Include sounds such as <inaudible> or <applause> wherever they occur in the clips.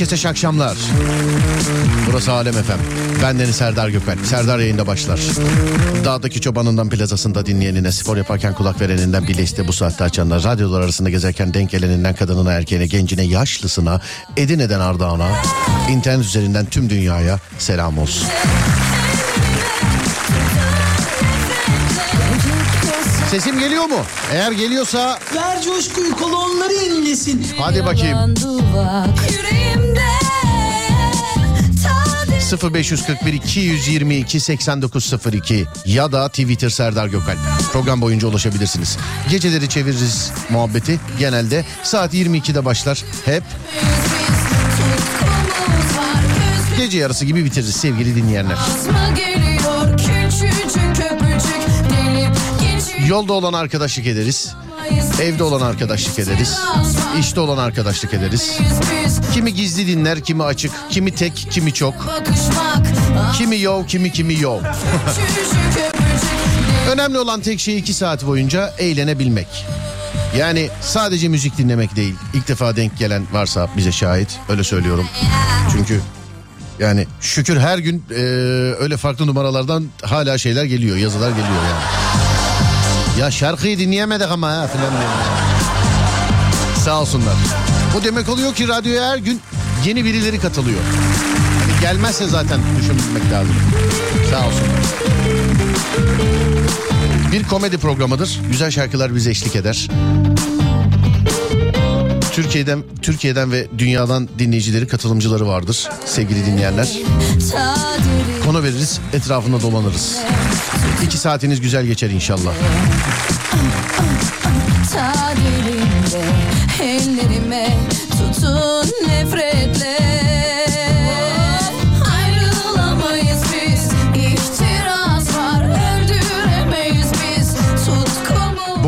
Herkese şakşamlar. Burası Alem Efem. Ben Deniz Serdar Gökalp. Serdar yayında başlar. Dağdaki çobanından plazasında dinleyenine, spor yaparken kulak vereninden bile bu saatte açanlar, radyolar arasında gezerken denk geleninden kadınına, erkeğine, gencine, yaşlısına, Edine'den Ardağan'a, internet üzerinden tüm dünyaya selam olsun. Sesim geliyor mu? Eğer geliyorsa Ver coşkuyu kolonları yenilesin. hadi bakayım. Yüreğimde 0541 222 8902 ya da Twitter Serdar Gökalp. Program boyunca ulaşabilirsiniz. Geceleri çeviririz muhabbeti. Genelde saat 22'de başlar. Hep gece yarısı gibi bitiririz sevgili dinleyenler. Yolda olan arkadaşlık ederiz. Evde olan arkadaşlık ederiz. İşte olan arkadaşlık ederiz. Kimi gizli dinler, kimi açık, kimi tek, kimi çok. Kimi yov, kimi kimi yov. <laughs> Önemli olan tek şey iki saat boyunca eğlenebilmek. Yani sadece müzik dinlemek değil. İlk defa denk gelen varsa bize şahit. Öyle söylüyorum. Çünkü yani şükür her gün e, öyle farklı numaralardan hala şeyler geliyor. Yazılar geliyor yani. Ya şarkıyı dinleyemedik ama ha diyor. Sağ olsunlar. Bu demek oluyor ki radyoya her gün yeni birileri katılıyor. Hani gelmezse zaten düşünmek lazım. Sağ olsunlar. Bir komedi programıdır. Güzel şarkılar bize eşlik eder. Türkiye'den Türkiye'den ve dünyadan dinleyicileri, katılımcıları vardır sevgili dinleyenler. Konu veririz, etrafında dolanırız. İki saatiniz güzel geçer inşallah. ellerime tutun nefretle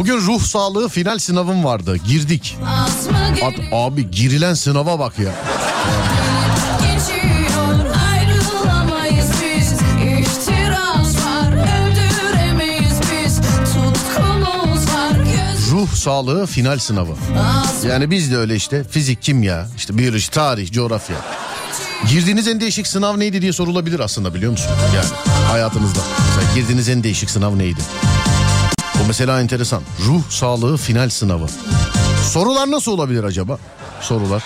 Bugün ruh sağlığı final sınavım vardı. Girdik. At, abi girilen sınava bak ya. Ruh sağlığı final sınavı. Yani biz de öyle işte fizik, kimya, işte biyoloji, tarih, coğrafya. Girdiğiniz en değişik sınav neydi diye sorulabilir aslında biliyor musun? Yani hayatınızda. Mesela girdiğiniz en değişik sınav neydi? Bu mesela enteresan. Ruh sağlığı final sınavı. Sorular nasıl olabilir acaba? Sorular.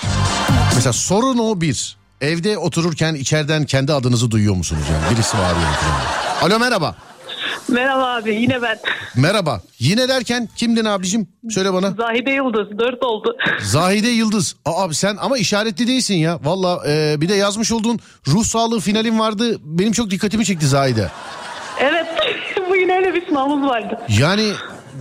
Mesela soru no bir. Evde otururken içeriden kendi adınızı duyuyor musunuz yani? Birisi var yani. Alo merhaba. Merhaba abi yine ben. Merhaba. Yine derken kimdin abicim? Söyle bana. Zahide Yıldız 4 oldu. Zahide Yıldız. Aa, abi sen ama işaretli değilsin ya. Valla e, bir de yazmış olduğun ruh sağlığı finalim vardı. Benim çok dikkatimi çekti Zahide. evet <laughs> bugün öyle bir sınavımız vardı. Yani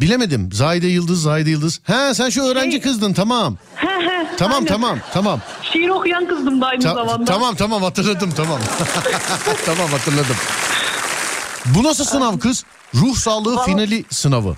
bilemedim. Zahide Yıldız, Zahide Yıldız. Ha sen şu öğrenci Şey- kızdın tamam. <laughs> Tamam Aynen. tamam tamam. Şiir okuyan kızdım da aynı Ta- zamanda. tamam tamam hatırladım tamam. <laughs> tamam hatırladım. Bu nasıl sınav kız? Ruh sağlığı Vallahi- finali sınavı.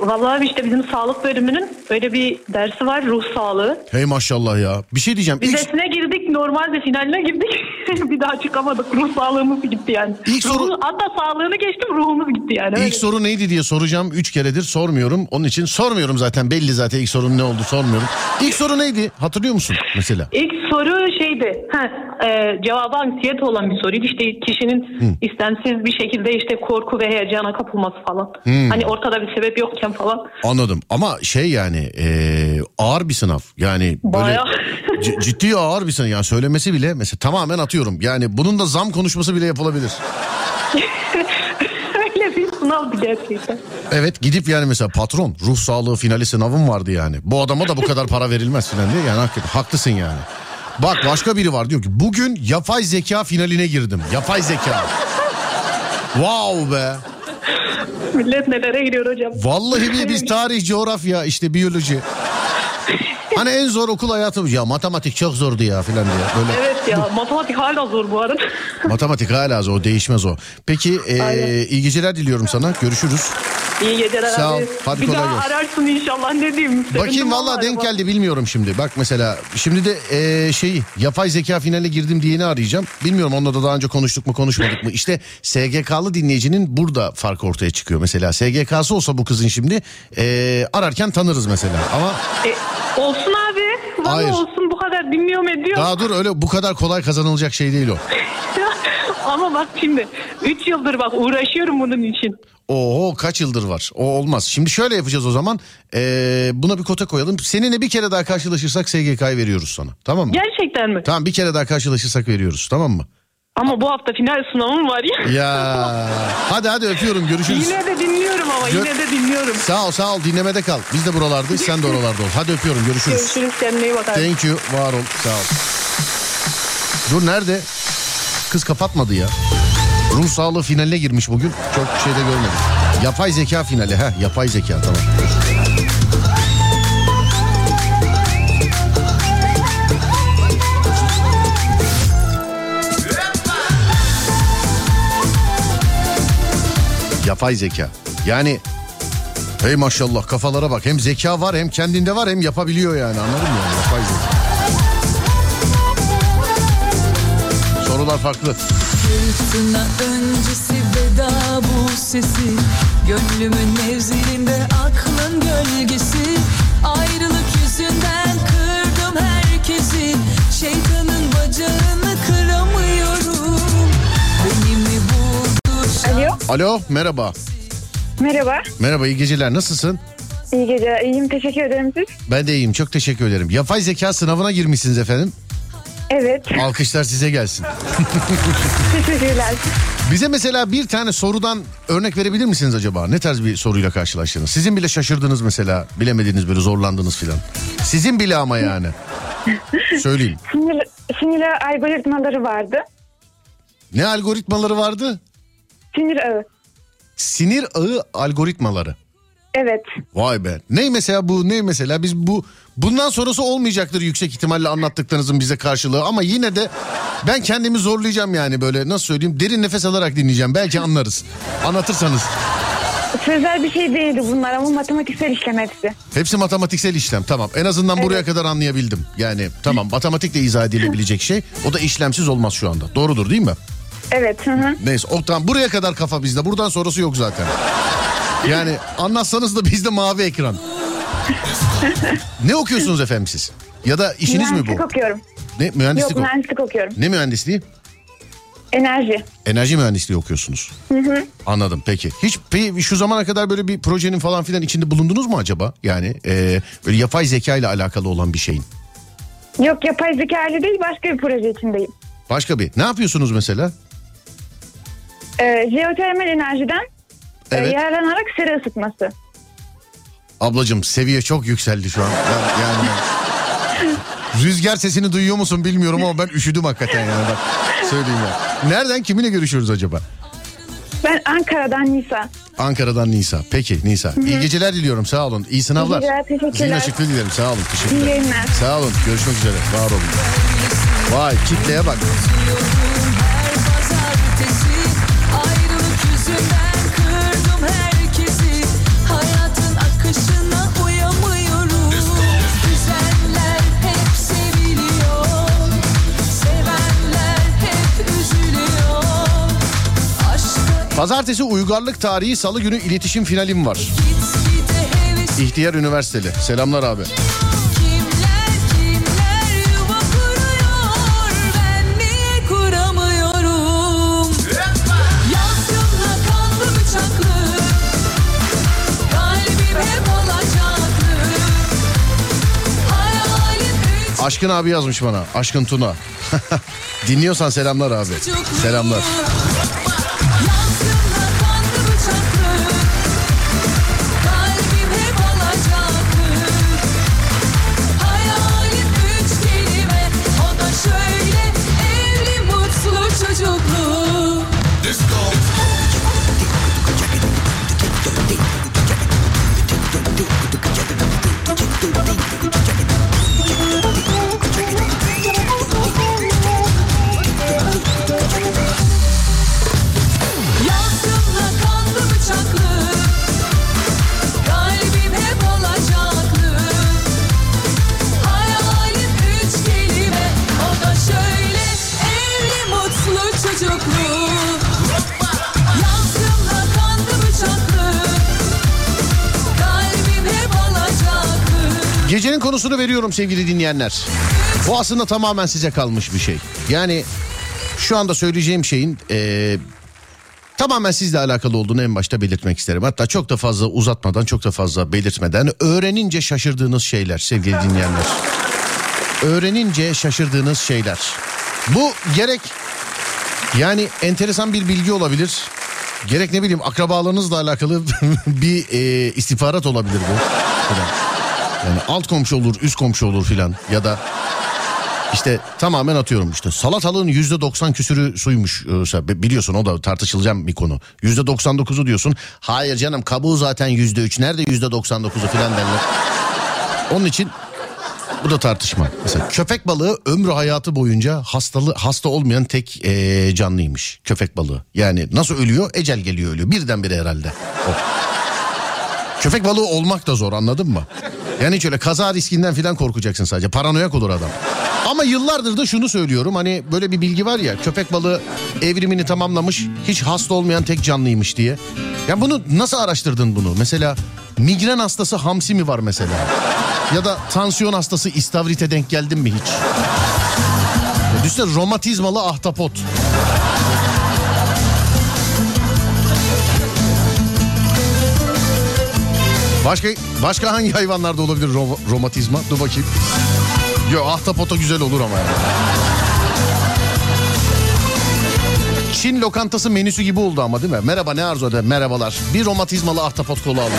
Vallahi işte bizim sağlık bölümünün böyle bir dersi var ruh sağlığı. Hey maşallah ya. Bir şey diyeceğim. İlk, Vizesine girdik normalde finaline girdik. <laughs> bir daha çıkamadık ruh sağlığımız gitti yani. İlk soru- Ruhu- hatta sağlığını geçtim ruhumuz gitti yani. öyle. ilk soru neydi diye soracağım. Üç keredir sormuyorum. Onun için sormuyorum zaten. Belli zaten ilk sorunun ne oldu sormuyorum. İlk soru neydi? Hatırlıyor musun mesela? İlk soru şeydi. Ha, e, cevabı anksiyete olan bir soruydu. İşte kişinin istemsiz bir şekilde işte korku ve heyecana kapılması falan. Hani ortada bir sebep yokken <laughs> falan. Anladım ama şey yani eee, ağır bir sınav yani böyle Bayağı. <laughs> c- ciddi ağır bir sınav yani söylemesi bile mesela tamamen atıyorum yani bunun da zam konuşması bile yapılabilir. <laughs> Öyle bir sınavdı gerçekten. Evet gidip yani mesela patron ruh sağlığı finali sınavım vardı yani bu adama da bu kadar para verilmez filan diye yani hakikaten haklısın yani. Bak başka biri var diyor ki bugün yapay zeka finaline girdim yapay zeka. Wow be. <laughs> Millet nelere giriyor hocam. Vallahi bir biz <laughs> tarih, coğrafya, işte biyoloji. Hani en zor okul hayatı ya matematik çok zordu ya filan diye. Böyle Evet ya matematik hala zor bu arada. matematik hala zor değişmez o. Peki e, Aynen. iyi geceler diliyorum sana. Görüşürüz. İyi geceler Sağ ol. abi. Hadi bir kolay daha gelsin. ararsın inşallah ne diyeyim. Bakayım valla denk geldi bilmiyorum şimdi. Bak mesela şimdi de e, şeyi yapay zeka finaline girdim diyeni arayacağım. Bilmiyorum onunla da daha önce konuştuk mu konuşmadık mı. İşte SGK'lı dinleyicinin burada fark ortaya çıkıyor. Mesela SGK'sı olsa bu kızın şimdi e, ararken tanırız mesela. Ama E, olsun abi. bana Hayır. olsun bu kadar dinliyorum ediyor. Daha dur öyle bu kadar kolay kazanılacak şey değil o. Ama bak şimdi 3 yıldır bak uğraşıyorum bunun için. Oo kaç yıldır var. O olmaz. Şimdi şöyle yapacağız o zaman. Ee, buna bir kota koyalım. Seninle bir kere daha karşılaşırsak SGK'yı veriyoruz sana. Tamam mı? Gerçekten mi? Tamam bir kere daha karşılaşırsak veriyoruz. Tamam mı? Ama bu hafta final sınavım var ya. Ya hadi hadi öpüyorum görüşürüz. Yine de dinliyorum ama Gö- yine de dinliyorum. Sağ ol sağ ol dinlemede kal. Biz de buralardayız sen de oralarda ol. Hadi öpüyorum görüşürüz. Görüşürüz kendine iyi bak abi. Thank you var ol sağ ol. Dur nerede? Kız kapatmadı ya. Ruh sağlığı finaline girmiş bugün. Çok şeyde görmedim. Yapay zeka finali ha yapay zeka tamam. Yapay zeka. Yani hey maşallah kafalara bak. Hem zeka var hem kendinde var hem yapabiliyor yani anladın mı? Yani? Yapay zeka. Sorular farklı. Fırtına öncesi veda bu sesi Gönlümün nevzilinde aklın gölgesi Ayrılık yüzünden kırdım herkesi Şeytanın bacağını kıramıyorum Beni mi buldu Alo, Alo merhaba. merhaba. Merhaba iyi geceler nasılsın? İyi geceler. İyiyim, teşekkür ederim siz. Ben de iyiyim çok teşekkür ederim. Yapay zeka sınavına girmişsiniz efendim. Evet, Alkışlar size gelsin. teşekkürler. Bize mesela bir tane sorudan örnek verebilir misiniz acaba? Ne tarz bir soruyla karşılaştınız? Sizin bile şaşırdınız mesela. Bilemediniz böyle zorlandınız filan. Sizin bile ama yani. Söyleyeyim. Sinir, sinir algoritmaları vardı. Ne algoritmaları vardı? Sinir ağı. Sinir ağı algoritmaları. Evet. Vay be. Ne mesela bu ne mesela biz bu bundan sonrası olmayacaktır yüksek ihtimalle anlattıklarınızın bize karşılığı ama yine de ben kendimi zorlayacağım yani böyle nasıl söyleyeyim derin nefes alarak dinleyeceğim belki anlarız. Anlatırsanız. Sözel bir şey değildi bunlar ama matematiksel işlem hepsi. Hepsi matematiksel işlem tamam en azından buraya kadar anlayabildim. Yani tamam matematikle izah edilebilecek şey o da işlemsiz olmaz şu anda. Doğrudur değil mi? Evet. Hı hı. Neyse o tamam buraya kadar kafa bizde buradan sonrası yok zaten. Yani anlatsanız da bizde mavi ekran. ne okuyorsunuz efendim siz? Ya da işiniz mi mühendislik bu? okuyorum. Ne mühendislik Yok ok- mühendislik okuyorum. Ne mühendisliği? Enerji. Enerji mühendisliği okuyorsunuz. Anladım peki. Hiç şu zamana kadar böyle bir projenin falan filan içinde bulundunuz mu acaba? Yani e, böyle yapay zeka ile alakalı olan bir şeyin. Yok yapay zeka ile değil başka bir proje içindeyim. Başka bir. Ne yapıyorsunuz mesela? Ee, jeotermal enerjiden e, Evet. yararlanarak sera ısıtması. Ablacığım seviye çok yükseldi şu an. Yani Rüzgar sesini duyuyor musun bilmiyorum ama ben üşüdüm hakikaten yani bak söyleyeyim ya. Nereden kiminle görüşüyoruz acaba? Ben Ankara'dan Nisa. Ankara'dan Nisa. Peki Nisa. İyi geceler diliyorum sağ olun. İyi sınavlar. geceler, teşekkürler. Zihin açıklığı dilerim sağ olun. İyi Teşekkürler. yayınlar. Sağ olun. Görüşmek üzere. Var olun. Vay kitleye bak. Pazartesi uygarlık tarihi salı günü iletişim finalim var. İhtiyar Üniversiteli. Selamlar abi. Aşkın abi yazmış bana. Aşkın Tuna. <laughs> Dinliyorsan selamlar abi. Selamlar. Sevgili dinleyenler. Bu aslında tamamen size kalmış bir şey. Yani şu anda söyleyeceğim şeyin eee, tamamen sizle alakalı olduğunu en başta belirtmek isterim. Hatta çok da fazla uzatmadan çok da fazla belirtmeden öğrenince şaşırdığınız şeyler sevgili dinleyenler. Öğrenince şaşırdığınız şeyler. Bu gerek yani enteresan bir bilgi olabilir. Gerek ne bileyim akrabalarınızla alakalı <laughs> bir e, istihbarat olabilir bu. Yani alt komşu olur, üst komşu olur filan ya da işte tamamen atıyorum işte salatalığın yüzde 90 küsürü suymuş e, biliyorsun o da tartışılacağım bir konu. Yüzde 99'u diyorsun. Hayır canım kabuğu zaten yüzde 3 nerede yüzde 99'u filan derler. Onun için bu da tartışma. Mesela köpek balığı ömrü hayatı boyunca hastalı hasta olmayan tek eee, canlıymış. Köpek balığı. Yani nasıl ölüyor? Ecel geliyor ölüyor. Birdenbire herhalde. O. Köpek balığı olmak da zor anladın mı? Yani hiç öyle kaza riskinden falan korkacaksın sadece. Paranoyak olur adam. Ama yıllardır da şunu söylüyorum. Hani böyle bir bilgi var ya köpek balığı evrimini tamamlamış. Hiç hasta olmayan tek canlıymış diye. Ya bunu nasıl araştırdın bunu? Mesela migren hastası hamsi mi var mesela? Ya da tansiyon hastası istavrite denk geldin mi hiç? Düşünsene romatizmalı ahtapot. Başka başka hangi hayvanlarda olabilir ro- romatizma? Dur bakayım. Yo ahtapota güzel olur ama yani. Çin lokantası menüsü gibi oldu ama değil mi? Merhaba ne arzu eder? Merhabalar. Bir romatizmalı ahtapot kolu alayım.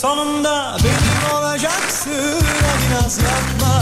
Sonunda benim olacaksın. Hadi naz yapma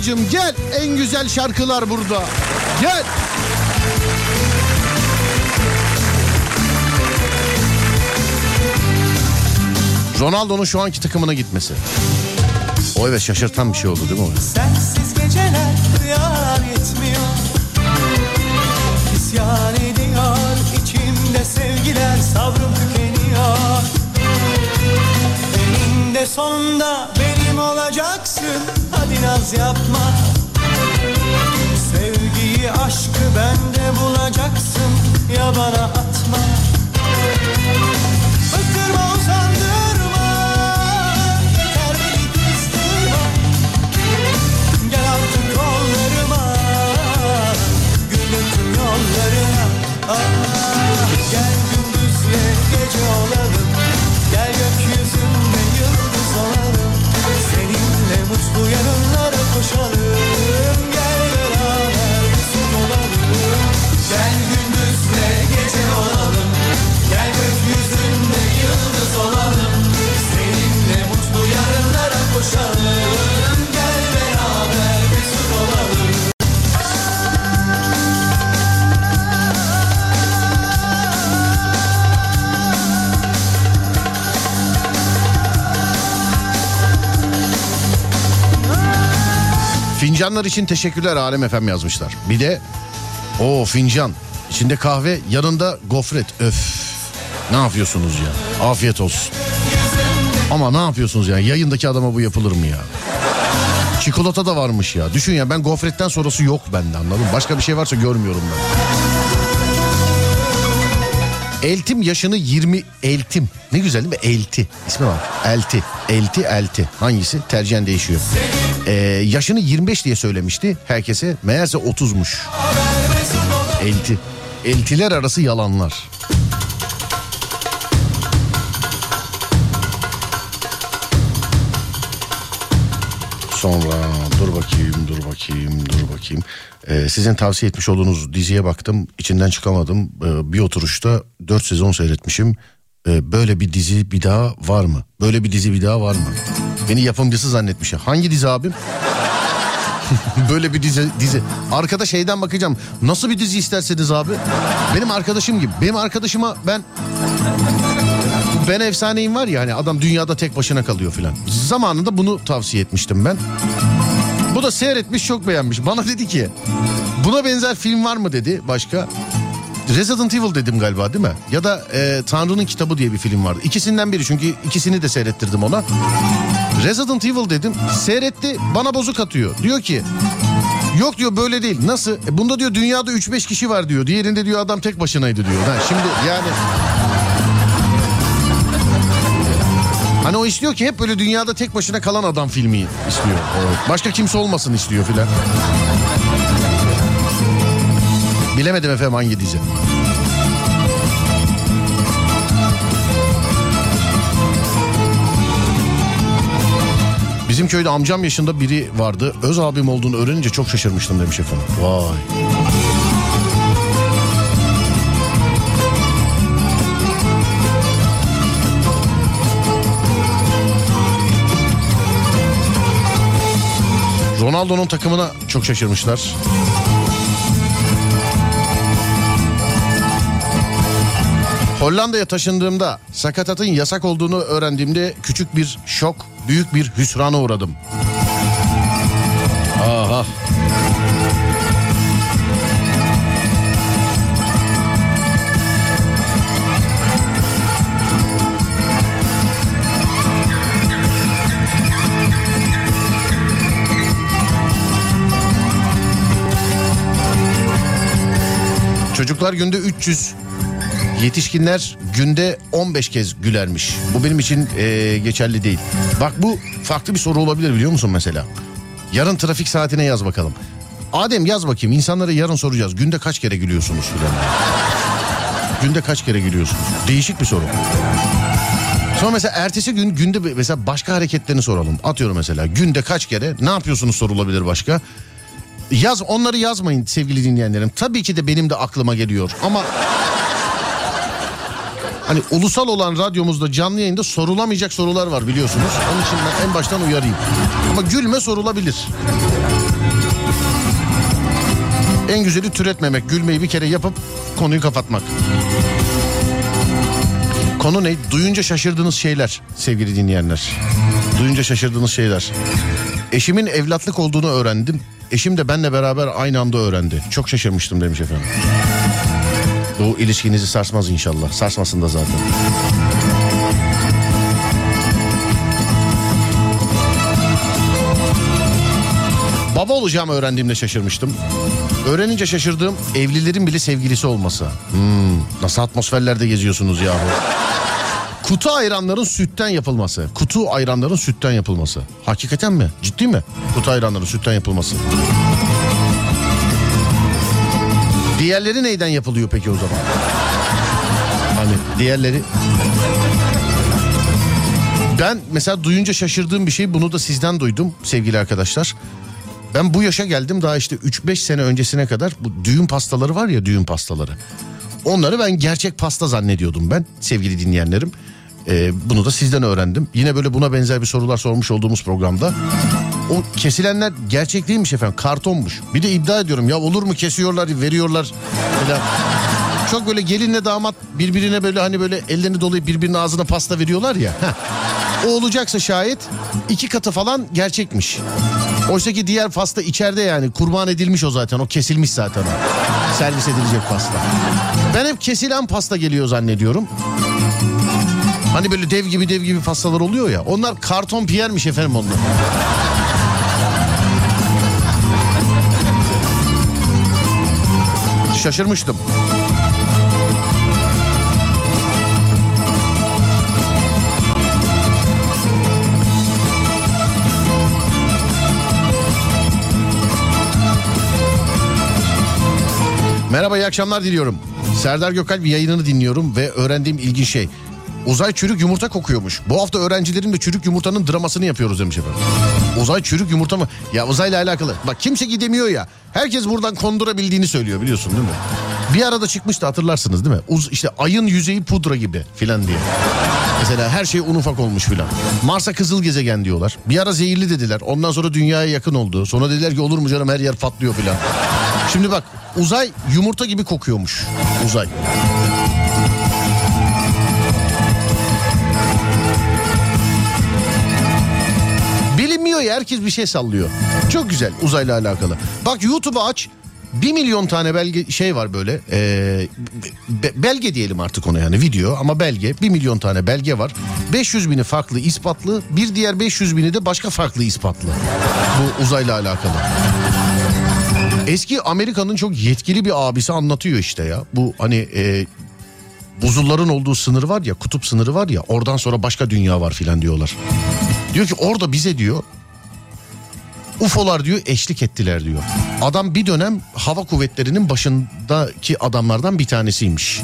Gel ablacığım gel. En güzel şarkılar burada. Gel. Ronaldo'nun şu anki takımına gitmesi. O evet şaşırtan bir şey oldu değil mi? Sensiz geceler yetmiyor sevgiler sabrım tükeniyor Eninde sonunda benim olacaksın naz yapma. Sevgiyi aşkı Fincanlar için teşekkürler Alem efem yazmışlar. Bir de o fincan içinde kahve yanında gofret öf. Ne yapıyorsunuz ya? Afiyet olsun. Ama ne yapıyorsunuz ya? Yayındaki adama bu yapılır mı ya? Çikolata da varmış ya. Düşün ya ben gofretten sonrası yok bende anladın? Başka bir şey varsa görmüyorum ben. Eltim yaşını 20 Eltim. Ne güzel değil mi? Elti. İsmi var. Elti. Elti, Elti. Hangisi? Tercihen değişiyor. Ee, yaşını 25 diye söylemişti herkese. Meğerse 30'muş. Elti. Eltiler arası yalanlar. Sonra dur bakayım, dur bakayım, dur bakayım. Ee, sizin tavsiye etmiş olduğunuz diziye baktım. içinden çıkamadım. Ee, bir oturuşta 4 sezon seyretmişim. Ee, böyle bir dizi bir daha var mı? Böyle bir dizi bir daha var mı? Beni yapımcısı zannetmiş. Hangi dizi abim? <laughs> Böyle bir dizi, dizi. Arkada şeyden bakacağım. Nasıl bir dizi isterseniz abi? Benim arkadaşım gibi. Benim arkadaşıma ben... Ben efsaneyim var ya hani adam dünyada tek başına kalıyor filan. Zamanında bunu tavsiye etmiştim ben. Bu da seyretmiş çok beğenmiş. Bana dedi ki buna benzer film var mı dedi başka. Resident Evil dedim galiba değil mi? Ya da e, Tanrı'nın Kitabı diye bir film vardı. İkisinden biri çünkü ikisini de seyrettirdim ona. Resident Evil dedim. Seyretti bana bozuk atıyor. Diyor ki yok diyor böyle değil. Nasıl? E, bunda diyor dünyada 3-5 kişi var diyor. Diğerinde diyor adam tek başınaydı diyor. Ha, şimdi yani... Hani o istiyor ki hep böyle dünyada tek başına kalan adam filmi istiyor. Başka kimse olmasın istiyor filan. Bilemedim efendim hangi dizi. Bizim köyde amcam yaşında biri vardı. Öz abim olduğunu öğrenince çok şaşırmıştım demiş efendim. Vay. Ronaldo'nun takımına çok şaşırmışlar. Hollanda'ya taşındığımda sakatatın yasak olduğunu öğrendiğimde küçük bir şok, büyük bir hüsrana uğradım. Çocuklar günde 300, Yetişkinler günde 15 kez gülermiş. Bu benim için eee, geçerli değil. Bak bu farklı bir soru olabilir biliyor musun mesela? Yarın trafik saatine yaz bakalım. Adem yaz bakayım insanlara yarın soracağız. Günde kaç kere gülüyorsunuz. Günde kaç kere gülüyorsunuz? Değişik bir soru. Sonra mesela ertesi gün günde mesela başka hareketlerini soralım. Atıyorum mesela günde kaç kere ne yapıyorsunuz sorulabilir başka. Yaz onları yazmayın sevgili dinleyenlerim. Tabii ki de benim de aklıma geliyor ama Hani ulusal olan radyomuzda canlı yayında sorulamayacak sorular var biliyorsunuz. Onun için ben en baştan uyarayım. Ama gülme sorulabilir. En güzeli türetmemek. Gülmeyi bir kere yapıp konuyu kapatmak. Konu ne? Duyunca şaşırdığınız şeyler sevgili dinleyenler. Duyunca şaşırdığınız şeyler. Eşimin evlatlık olduğunu öğrendim. Eşim de benle beraber aynı anda öğrendi. Çok şaşırmıştım demiş efendim. Bu ilişkinizi sarsmaz inşallah. Sarsmasın da zaten. Baba olacağımı öğrendiğimde şaşırmıştım. Öğrenince şaşırdığım evlilerin bile sevgilisi olması. Hmm, nasıl atmosferlerde geziyorsunuz yahu. Kutu ayranların sütten yapılması. Kutu ayranların sütten yapılması. Hakikaten mi? Ciddi mi? Kutu ayranların sütten yapılması. Diğerleri neyden yapılıyor peki o zaman? Hani diğerleri... Ben mesela duyunca şaşırdığım bir şey bunu da sizden duydum sevgili arkadaşlar. Ben bu yaşa geldim daha işte 3-5 sene öncesine kadar bu düğün pastaları var ya düğün pastaları. Onları ben gerçek pasta zannediyordum ben sevgili dinleyenlerim. Ee, bunu da sizden öğrendim. Yine böyle buna benzer bir sorular sormuş olduğumuz programda. O kesilenler gerçek değilmiş efendim kartonmuş. Bir de iddia ediyorum ya olur mu kesiyorlar veriyorlar. Falan. Çok böyle gelinle damat birbirine böyle hani böyle ellerini dolayıp birbirinin ağzına pasta veriyorlar ya. O olacaksa şayet iki katı falan gerçekmiş. Oysa ki diğer pasta içeride yani kurban edilmiş o zaten o kesilmiş zaten o. Servis edilecek pasta. Ben hep kesilen pasta geliyor zannediyorum. Hani böyle dev gibi dev gibi pastalar oluyor ya. Onlar karton piyermiş efendim onlar. Şaşırmıştım. Merhaba iyi akşamlar diliyorum. Serdar Gökalp yayınını dinliyorum ve öğrendiğim ilginç şey. Uzay çürük yumurta kokuyormuş. Bu hafta öğrencilerin de çürük yumurtanın dramasını yapıyoruz demiş efendim. Uzay çürük yumurta mı? Ya uzayla alakalı. Bak kimse gidemiyor ya. Herkes buradan kondurabildiğini söylüyor biliyorsun değil mi? Bir arada çıkmıştı hatırlarsınız değil mi? Uz, işte ayın yüzeyi pudra gibi filan diye. Mesela her şey un ufak olmuş filan. Mars'a kızıl gezegen diyorlar. Bir ara zehirli dediler. Ondan sonra dünyaya yakın oldu. Sonra dediler ki olur mu canım her yer patlıyor filan. Şimdi bak uzay yumurta gibi kokuyormuş. Uzay. Bilinmiyor ya herkes bir şey sallıyor. Çok güzel uzayla alakalı. Bak YouTube'u aç. Bir milyon tane belge şey var böyle be- belge diyelim artık ona yani video ama belge bir milyon tane belge var 500 bini farklı ispatlı bir diğer 500 bini de başka farklı ispatlı bu uzayla alakalı. Eski Amerika'nın çok yetkili bir abisi anlatıyor işte ya bu hani e, buzulların olduğu sınır var ya kutup sınırı var ya oradan sonra başka dünya var filan diyorlar. Diyor ki orada bize diyor UFO'lar diyor eşlik ettiler diyor. Adam bir dönem hava kuvvetlerinin başındaki adamlardan bir tanesiymiş.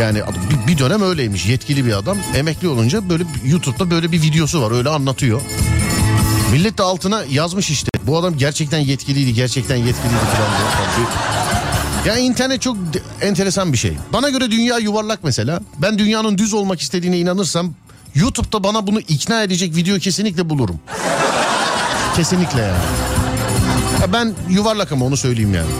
Yani bir, dönem öyleymiş yetkili bir adam. Emekli olunca böyle YouTube'da böyle bir videosu var öyle anlatıyor. Millet de altına yazmış işte. Bu adam gerçekten yetkiliydi, gerçekten yetkiliydi falan diyor. Ya internet çok enteresan bir şey. Bana göre dünya yuvarlak mesela. Ben dünyanın düz olmak istediğine inanırsam YouTube'da bana bunu ikna edecek video kesinlikle bulurum. Kesinlikle yani. Ya ben yuvarlak ama onu söyleyeyim yani.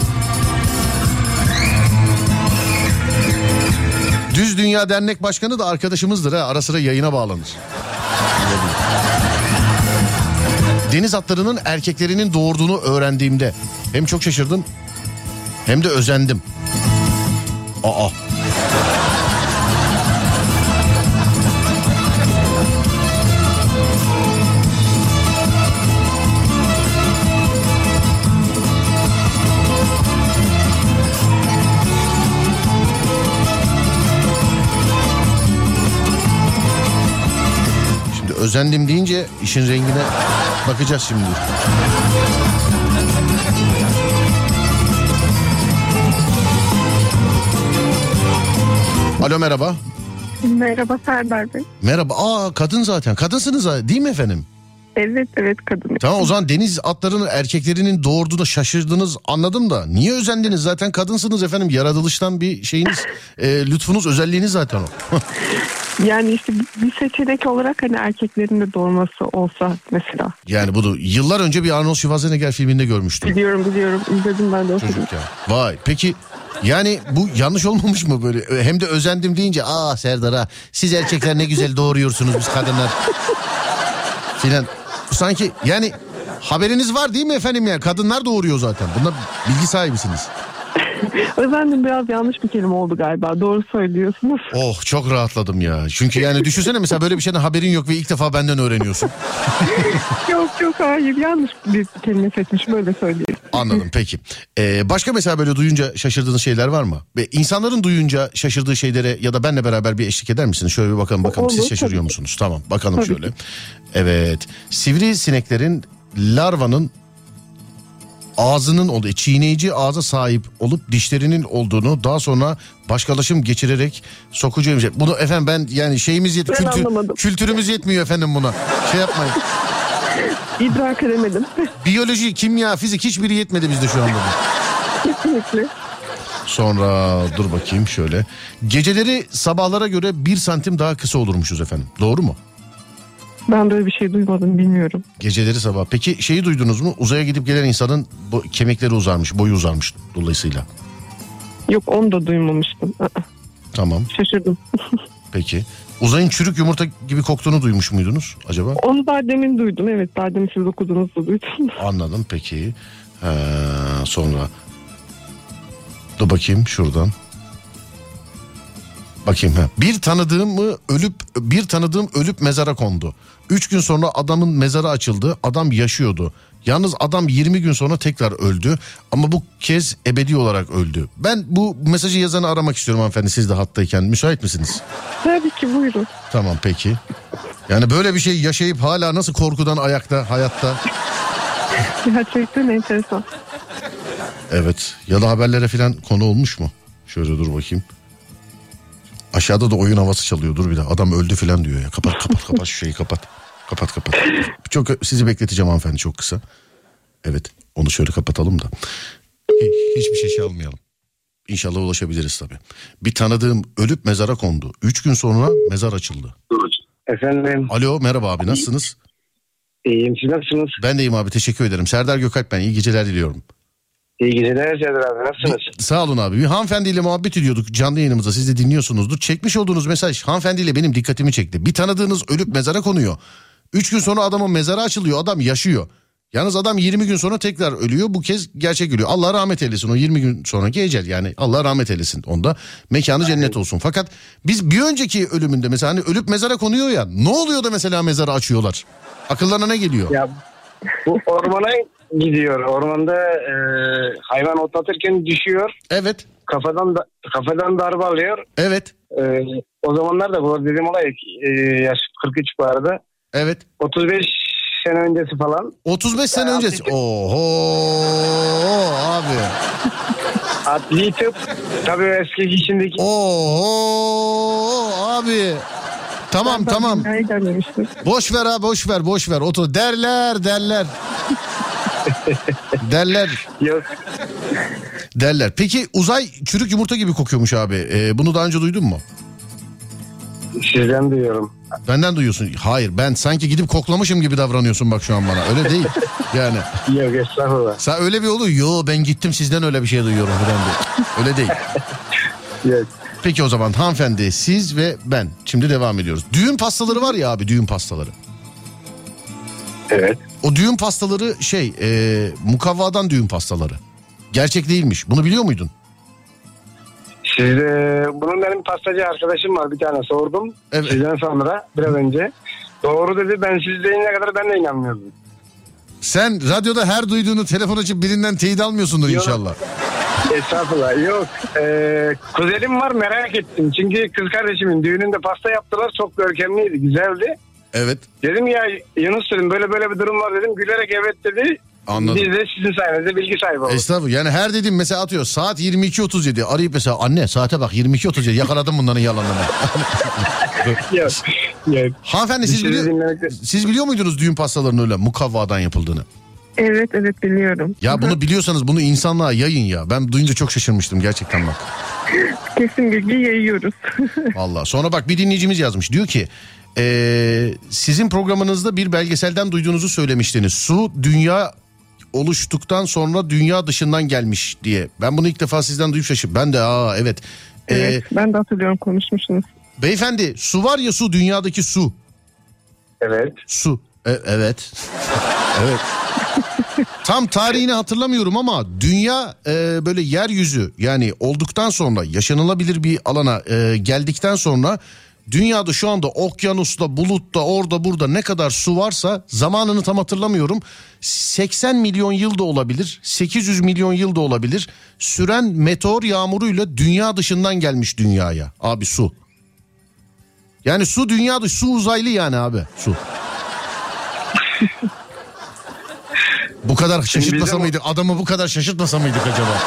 Düz Dünya Dernek Başkanı da arkadaşımızdır ha. Ara sıra yayına bağlanır. Deniz atlarının erkeklerinin doğurduğunu öğrendiğimde hem çok şaşırdım hem de özendim. Aa. Özendim deyince işin rengine bakacağız şimdi. Alo merhaba. Merhaba Serdar Bey. Merhaba. Aa kadın zaten. Kadınsınız değil mi efendim? Evet evet kadın. Tamam o zaman deniz atlarının erkeklerinin doğurduğuna şaşırdınız anladım da. Niye özendiniz? Zaten kadınsınız efendim. Yaratılıştan bir şeyiniz, <laughs> e, lütfunuz, özelliğiniz zaten o. <laughs> Yani işte bir seçenek olarak hani erkeklerin de doğurması olsa mesela. yani bunu yıllar önce bir Arnold Schwarzenegger filminde görmüştüm. Biliyorum biliyorum izledim ben de o filmi. Vay peki yani bu yanlış olmamış mı böyle? Hem de özendim deyince aa Serdar ha siz erkekler ne güzel doğuruyorsunuz biz kadınlar. <laughs> Filan. Sanki yani haberiniz var değil mi efendim ya? Kadınlar doğuruyor zaten. Bunda bilgi sahibisiniz. <laughs> Özendim biraz yanlış bir kelime oldu galiba. Doğru söylüyorsunuz. Oh çok rahatladım ya. Çünkü yani düşünsene mesela böyle bir şeyden haberin yok ve ilk defa benden öğreniyorsun. <laughs> yok yok hayır yanlış bir kelime seçmişim öyle söyleyeyim. Anladım peki. Ee, başka mesela böyle duyunca şaşırdığınız şeyler var mı? Ve insanların duyunca şaşırdığı şeylere ya da benle beraber bir eşlik eder misiniz? Şöyle bir bakalım bakalım Olur, siz şaşırıyor tabii. musunuz? Tamam bakalım Tabii şöyle. Evet. Sivrisineklerin larvanın ağzının olduğu çiğneyici ağza sahip olup dişlerinin olduğunu daha sonra başkalaşım geçirerek sokucu emecek. Bunu efendim ben yani şeyimiz yet Ben kültür- anlamadım. kültürümüz yetmiyor efendim buna. Şey yapmayın. <laughs> İdrak edemedim. <laughs> Biyoloji, kimya, fizik hiçbiri yetmedi bizde şu anda. Kesinlikle. Sonra dur bakayım şöyle. Geceleri sabahlara göre bir santim daha kısa olurmuşuz efendim. Doğru mu? Ben böyle bir şey duymadım bilmiyorum. Geceleri sabah. Peki şeyi duydunuz mu? Uzaya gidip gelen insanın bu kemikleri uzarmış, boyu uzarmış dolayısıyla. Yok onu da duymamıştım. Aa, Tamam. Şaşırdım. <laughs> Peki. Uzayın çürük yumurta gibi koktuğunu duymuş muydunuz acaba? Onu daha demin duydum. Evet daha demin siz okuduğunuzda duydum. <laughs> Anladım peki. Ee, sonra dur bakayım şuradan. Bakayım ha. Bir tanıdığımı ölüp bir tanıdığım ölüp mezara kondu. Üç gün sonra adamın mezarı açıldı. Adam yaşıyordu. Yalnız adam 20 gün sonra tekrar öldü. Ama bu kez ebedi olarak öldü. Ben bu mesajı yazanı aramak istiyorum hanımefendi siz de hattayken. Müsait misiniz? Tabii ki buyurun. Tamam peki. Yani böyle bir şey yaşayıp hala nasıl korkudan ayakta, hayatta? Gerçekten enteresan. Evet. Ya da haberlere falan konu olmuş mu? Şöyle dur bakayım. Aşağıda da oyun havası çalıyor. Dur bir daha. Adam öldü falan diyor ya. Kapat kapat kapat şu şeyi kapat. Kapat kapat. Çok sizi bekleteceğim hanımefendi çok kısa. Evet. Onu şöyle kapatalım da. Hi- Hiçbir şey şey almayalım. İnşallah ulaşabiliriz tabii. Bir tanıdığım ölüp mezara kondu. Üç gün sonra mezar açıldı. Efendim Alo merhaba abi nasılsınız? iyiyim siz nasılsınız? Ben de iyiyim abi teşekkür ederim. Serdar Gökalp ben iyi geceler diliyorum. İyi geceler Serdar abi nasılsınız? Sağ olun abi. Bir hanımefendiyle muhabbet ediyorduk canlı yayınımızda. Siz de dinliyorsunuzdur. Çekmiş olduğunuz mesaj hanımefendiyle benim dikkatimi çekti. Bir tanıdığınız ölüp mezara konuyor. Üç gün sonra adamın mezarı açılıyor. Adam yaşıyor. Yalnız adam 20 gün sonra tekrar ölüyor. Bu kez gerçek ölüyor. Allah rahmet eylesin o 20 gün sonraki ecel. Yani Allah rahmet eylesin onda. Mekanı cennet olsun. Fakat biz bir önceki ölümünde mesela hani ölüp mezara konuyor ya. Ne oluyor da mesela mezarı açıyorlar? Akıllarına ne geliyor? Ya bu ormana gidiyor. Ormanda e, hayvan otlatırken düşüyor. Evet. Kafadan da, kafadan darbe alıyor. Evet. E, o zamanlar da bu dediğim olay e, yaş 43 bu arada. Evet. 35 sene öncesi falan. 35 sene öncesi. Oho abi. Adli tıp tabii eski şimdiki Oho abi. Tamam tamam. Boş ver abi boş ver boş ver. Otur derler derler. Derler yok. derler. Peki uzay çürük yumurta gibi kokuyormuş abi. Ee, bunu daha önce duydun mu? Sizden duyuyorum. Benden duyuyorsun. Hayır ben sanki gidip koklamışım gibi davranıyorsun bak şu an bana. Öyle değil. Yani Yok estağfurullah. sen öyle bir oluyor. Yo ben gittim sizden öyle bir şey duyuyorum falan diye. Öyle değil. Yok. Peki o zaman hanımefendi siz ve ben şimdi devam ediyoruz. Düğün pastaları var ya abi düğün pastaları. Evet. O düğün pastaları şey e, mukavvadan düğün pastaları. Gerçek değilmiş. Bunu biliyor muydun? Sizde bunun benim pastacı arkadaşım var bir tane sordum. Evet. Sizden sonra biraz önce. Doğru dedi ben siz deyince kadar ben de inanmıyordum. Sen radyoda her duyduğunu telefon açıp birinden teyit almıyorsundur Yok. inşallah. Estağfurullah yok. Ee, kuzenim var merak ettim. Çünkü kız kardeşimin düğününde pasta yaptılar çok görkemliydi güzeldi. Evet Dedim ya Yunus dedim böyle böyle bir durum var dedim. Gülerek evet dedi. Anladım. Biz de sizin sayenizde bilgi sahibi olduk. estağfurullah. Yani her dediğim mesela atıyor saat 22.37 arayıp mesela anne saate bak 22.37 yakaladım bunların yalanlarını. <laughs> yok. Yok. Hanımefendi siz, şey biliyor, dinlemekte- siz biliyor muydunuz düğün pastalarının öyle mukavvadan yapıldığını? Evet evet biliyorum. Ya bunu biliyorsanız bunu insanlığa yayın ya. Ben duyunca çok şaşırmıştım gerçekten bak. Kesin bilgi yayıyoruz. <laughs> Vallahi. Sonra bak bir dinleyicimiz yazmış. Diyor ki eee, sizin programınızda bir belgeselden duyduğunuzu söylemiştiniz. Su dünya oluştuktan sonra dünya dışından gelmiş diye. Ben bunu ilk defa sizden duyup şaşırdım. Ben de aa evet. Eee, evet ben de hatırlıyorum konuşmuşsunuz. beyefendi su var ya su dünyadaki su. Evet. Su. E- evet. <laughs> evet. Tam tarihini hatırlamıyorum ama dünya e, böyle yeryüzü yani olduktan sonra yaşanılabilir bir alana e, geldikten sonra dünyada şu anda okyanusta, bulutta, orada burada ne kadar su varsa zamanını tam hatırlamıyorum. 80 milyon yıl da olabilir, 800 milyon yıl da olabilir. Süren meteor yağmuruyla dünya dışından gelmiş dünyaya. Abi su. Yani su dünya dışı, su uzaylı yani abi su. <laughs> Bu kadar şaşırtmasa mıydık? Adamı bu kadar şaşırtmasa mıydık acaba?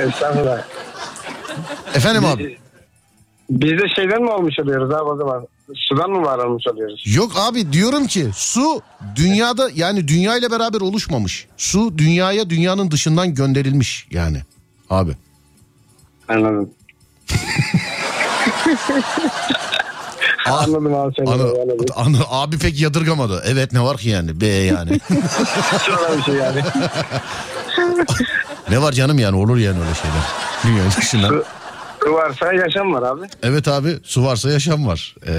Estağfurullah. Efendim abi. Biz de şeyden mi olmuş oluyoruz abi o zaman? Sudan mı var olmuş oluyoruz? Yok abi diyorum ki su dünyada yani dünya ile beraber oluşmamış. Su dünyaya dünyanın dışından gönderilmiş yani abi. Anladım. <laughs> Ah, Anladım abi seni. Ana, ana- abi pek yadırgamadı. Evet ne var ki yani? B yani. <laughs> Bir şey yani. <laughs> ne var canım yani olur yani öyle şeyler. Dünyanın dışından. Su, varsa yaşam var abi. Evet abi su varsa yaşam var. Ee,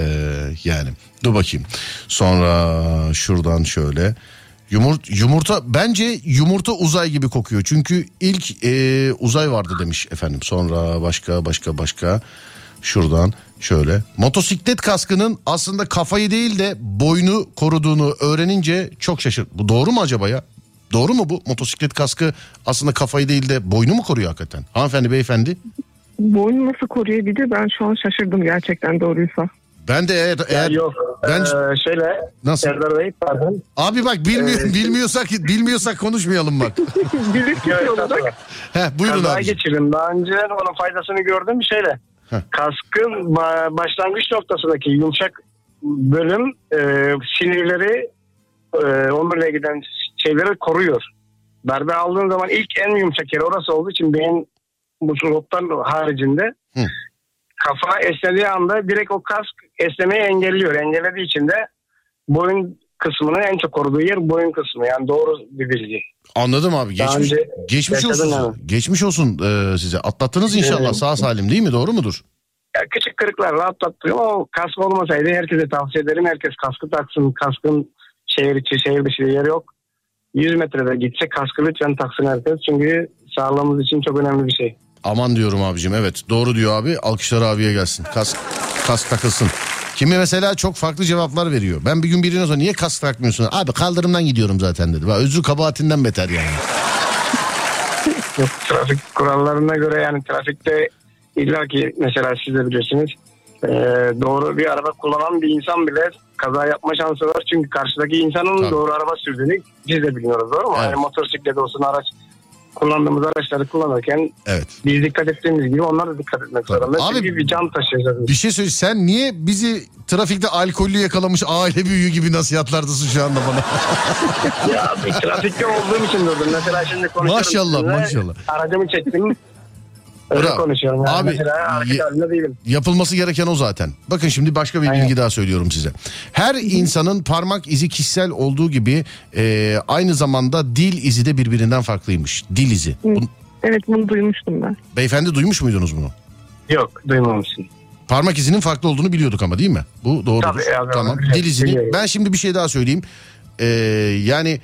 yani dur bakayım. Sonra şuradan şöyle. Yumurta, yumurta bence yumurta uzay gibi kokuyor. Çünkü ilk e, uzay vardı demiş efendim. Sonra başka başka başka. Şuradan şöyle. Motosiklet kaskının aslında kafayı değil de boynu koruduğunu öğrenince çok şaşır. Bu doğru mu acaba ya? Doğru mu bu? Motosiklet kaskı aslında kafayı değil de boynu mu koruyor hakikaten? Hanımefendi beyefendi. Boynu nasıl koruyabilir ben şu an şaşırdım gerçekten doğruysa. Ben de eğer, Ya eğer yok. Ben Ee, şöyle Nasıl? Serdar Bey pardon. abi bak bilmiyor, <laughs> bilmiyorsak bilmiyorsak konuşmayalım bak. Bilir kişi Evet, olarak. Heh, buyurun Kaza abi. geçirdim. Daha önce onun faydasını gördüm. Şöyle Heh. kaskın ba- başlangıç noktasındaki yumuşak bölüm e, sinirleri e, omuriliğe giden şeyleri koruyor. Darbe aldığın zaman ilk en yumuşak yer orası olduğu için beyin bu haricinde Hı. kafa esnediği anda direkt o kask esnemeyi engelliyor. Engellediği için de boyun kısmını en çok koruduğu yer boyun kısmı. Yani doğru bir bilgi. Anladım abi. Daha Geçmiş önce geçmiş yaşadım olsun. yani. Geçmiş olsun e, size. Atlattınız inşallah Evet. sağ salim değil mi? Doğru mudur? Ya küçük kırıklar rahatlattırıyor ama o kask olmasaydı herkese tavsiye ederim. Herkes kaskı taksın. Kaskın şehir içi şehir dışı yer yok. 100 metrede gitse kaskı lütfen taksın herkes. Çünkü sağlığımız için çok önemli bir şey. Aman diyorum abicim evet doğru diyor abi alkışlar abiye gelsin kask, kask takılsın. Kimi mesela çok farklı cevaplar veriyor. Ben bir gün birine sonra niye kask takmıyorsun? Abi kaldırımdan gidiyorum zaten dedi. Özrü kabahatinden beter yani. <laughs> Yok, trafik kurallarına göre yani trafikte illa ki mesela siz de biliyorsunuz e, doğru bir araba kullanan bir insan bile kaza yapma şansı var. Çünkü karşıdaki insanın Tabii. doğru araba sürdüğünü biz de biliyoruz doğru mu? Evet. Yani motosiklet olsun araç kullandığımız araçları kullanırken Evet. biz dikkat ettiğimiz gibi onlar da dikkat etmek Tabii. zorunda. Abi- Çünkü bir can taşıyacağız. Bir şey söyle sen niye bizi trafikte alkollü yakalamış aile büyüğü gibi nasihatlardasın şu anda bana? <laughs> ya bir trafikte olduğum için durdum. Mesela şimdi konuşuyorum. Maşallah, sizinle. maşallah. Aracımı çektim. Öyle Bravo. konuşuyorum. Yani Abi, değilim. Yapılması gereken o zaten. Bakın şimdi başka bir Aynen. bilgi daha söylüyorum size. Her insanın parmak izi kişisel olduğu gibi e, aynı zamanda dil izi de birbirinden farklıymış. Dil izi. Evet bunu duymuştum ben. beyefendi duymuş muydunuz bunu? Yok duymamışsın. Parmak izinin farklı olduğunu biliyorduk ama değil mi? Bu doğrudur. Tabii, abi, tamam. Dil izini. Ben şimdi bir şey daha söyleyeyim. Ee, yani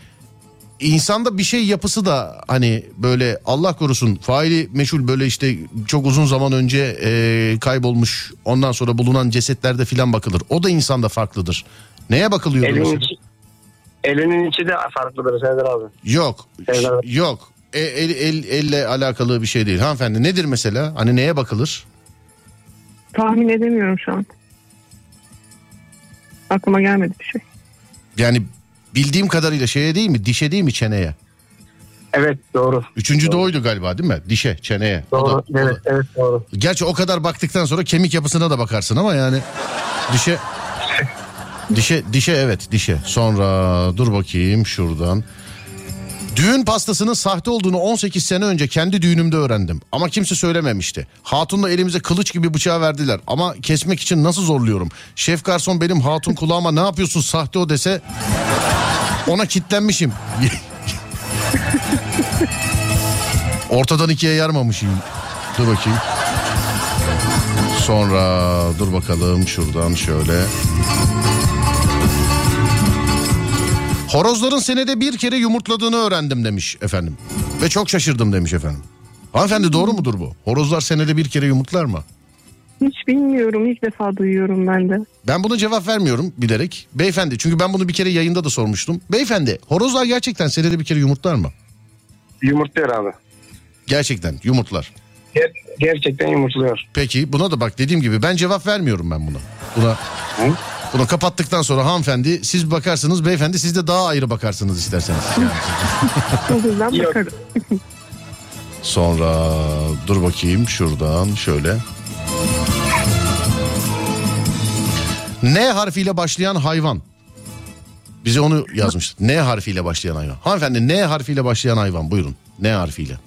insanda bir şey yapısı da hani böyle Allah korusun faili meşhur böyle işte çok uzun zaman önce e, kaybolmuş ondan sonra bulunan cesetlerde filan bakılır. O da insanda farklıdır. Neye bakılıyor? Elin mesela? içi, elinin içi de farklıdır Serdar abi. Yok. Şeyler- Yok. E, el, el, elle alakalı bir şey değil. Hanımefendi nedir mesela? Hani neye bakılır? Tahmin edemiyorum şu an. Aklıma gelmedi bir şey. Yani bildiğim kadarıyla şeye değil mi? Dişe değil mi çeneye? Evet doğru. Üçüncü de oydu galiba değil mi? Dişe, çeneye. O Doğru. da- o da- evet, evet doğru. Gerçi o kadar baktıktan sonra kemik yapısına da bakarsın ama yani dişe <laughs> dişe dişe evet dişe. Sonra dur bakayım şuradan. Düğün pastasının sahte olduğunu 18 sene önce kendi düğünümde öğrendim. Ama kimse söylememişti. Hatunla elimize kılıç gibi bıçağı verdiler. Ama kesmek için nasıl zorluyorum? Şef garson benim hatun kulağıma ne yapıyorsun sahte o dese ona kitlenmişim. <laughs> Ortadan ikiye yarmamışım. Dur bakayım. Sonra dur bakalım şuradan şöyle. Horozların senede bir kere yumurtladığını öğrendim demiş efendim. Ve çok şaşırdım demiş efendim. Hanımefendi doğru mudur bu? Horozlar senede bir kere yumurtlar mı? Hiç bilmiyorum. ilk defa duyuyorum ben de. Ben buna cevap vermiyorum bilerek. Beyefendi çünkü ben bunu bir kere yayında da sormuştum. Beyefendi horozlar gerçekten senede bir kere yumurtlar mı? Yumurtluyor abi. Gerçekten yumurtlar. Ger- gerçekten yumurtluyor. Peki buna da bak dediğim gibi ben cevap vermiyorum ben buna. Buna bunu kapattıktan sonra hanımefendi siz bakarsınız beyefendi siz de daha ayrı bakarsınız isterseniz. <laughs> Yani. <laughs> Sonra dur bakayım şuradan şöyle. N harfiyle başlayan hayvan. Bize onu yazmış. N harfiyle başlayan hayvan. Hanımefendi N harfiyle başlayan hayvan buyurun. N harfiyle.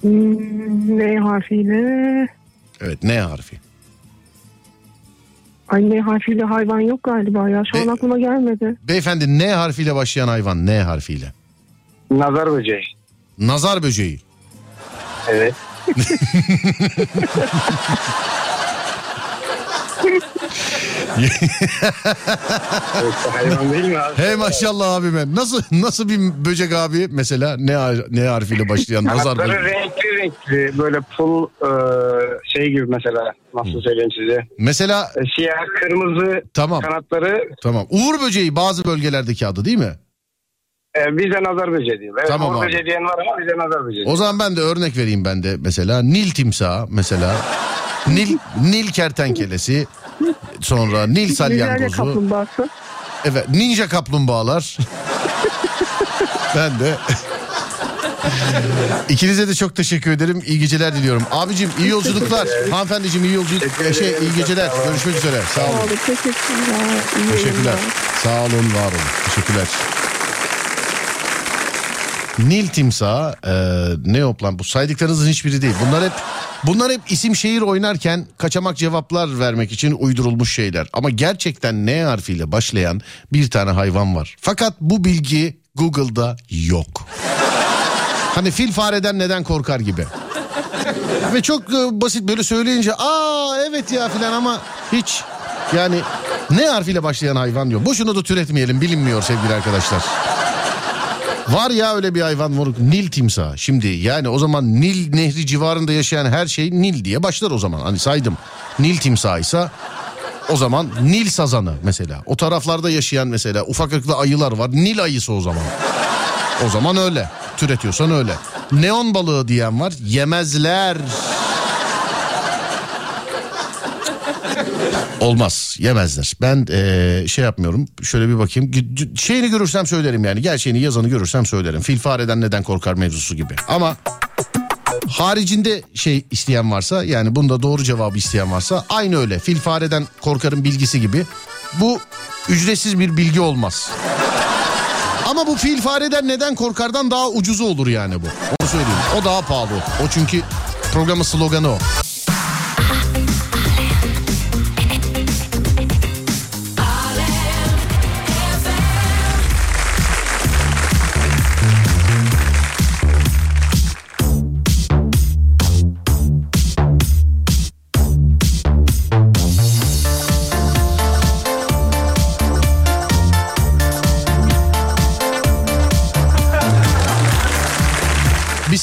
Hmm, N harfiyle... Evet N harfi. Ay N harfiyle hayvan yok galiba ya. Şu an E- aklıma gelmedi. Beyefendi N harfiyle başlayan hayvan N harfiyle. Nazar böceği. Nazar böceği. Evet. <laughs> evet hayvan değil mi abi? Hey maşallah abime. Nasıl nasıl bir böcek abi mesela ne har- ne harfiyle başlayan nazar Kanatları böceği? renkli renkli böyle pul e, şey gibi mesela nasıl söyleyeyim size. Mesela E, siyah kırmızı Tamam. kanatları tamam Uğur böceği bazı bölgelerdeki adı değil mi? E, bize nazar böceği diyor. Evet, Tamam abi. böceği diyen var ama bize nazar böceği. O zaman ben de örnek vereyim ben de mesela Nil timsahı mesela. Nil, Nil kertenkelesi. Sonra Nil Nijerya salyangozu. kaplumbağası. Evet ninja kaplumbağalar. ben de. İkinize de çok teşekkür ederim. İyi geceler diliyorum. Abicim iyi yolculuklar. Hanımefendiciğim iyi yolculuk. Şey iyi geceler. Görüşmek üzere. Sağ Sağ olun. Teşekkürler. İyi Teşekkürler. yayınlar. Sağ olun, var olun. Teşekkürler. Nil timsahı e, ne yok lan bu saydıklarınızın hiçbiri değil. Bunlar hep bunlar hep isim şehir oynarken kaçamak cevaplar vermek için uydurulmuş şeyler. Ama gerçekten N harfiyle başlayan bir tane hayvan var. Fakat bu bilgi Google'da yok. Hani fil fareden neden korkar gibi. Ve çok e, basit böyle söyleyince aa evet ya filan ama hiç yani ne harfiyle başlayan hayvan diyor. Boşuna da türetmeyelim bilinmiyor sevgili arkadaşlar. Var ya öyle bir hayvan var. Nil timsahı. Şimdi yani o zaman Nil nehri civarında yaşayan her şey Nil diye başlar o zaman. Hani saydım. Nil timsahıysa o zaman Nil sazanı mesela. O taraflarda yaşayan mesela ufak ırklı ayılar var. Nil ayısı o zaman. O zaman öyle. Türetiyorsan öyle. Neon balığı diyen var. Yemezler. Olmaz yemezler. Ben eee, şey yapmıyorum. Şöyle bir bakayım. Şeyini görürsem söylerim yani. Gerçeğini yazanı görürsem söylerim. Fil fareden neden korkar mevzusu gibi. Ama haricinde şey isteyen varsa yani bunda doğru cevabı isteyen varsa aynı öyle. Fil fareden korkarım bilgisi gibi. Bu ücretsiz bir bilgi olmaz. Ama bu fil fareden neden korkardan daha ucuzu olur yani bu. Onu söyleyeyim. O daha pahalı. O çünkü programın sloganı o.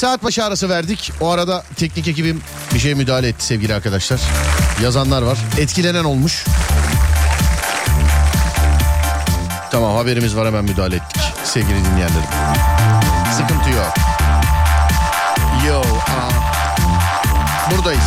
saat başı arası verdik. O arada teknik ekibim bir şeye müdahale etti sevgili arkadaşlar. Yazanlar var. Etkilenen olmuş. Tamam haberimiz var hemen müdahale ettik sevgili dinleyenlerim. Sıkıntı yok. Yo, aa. Buradayız.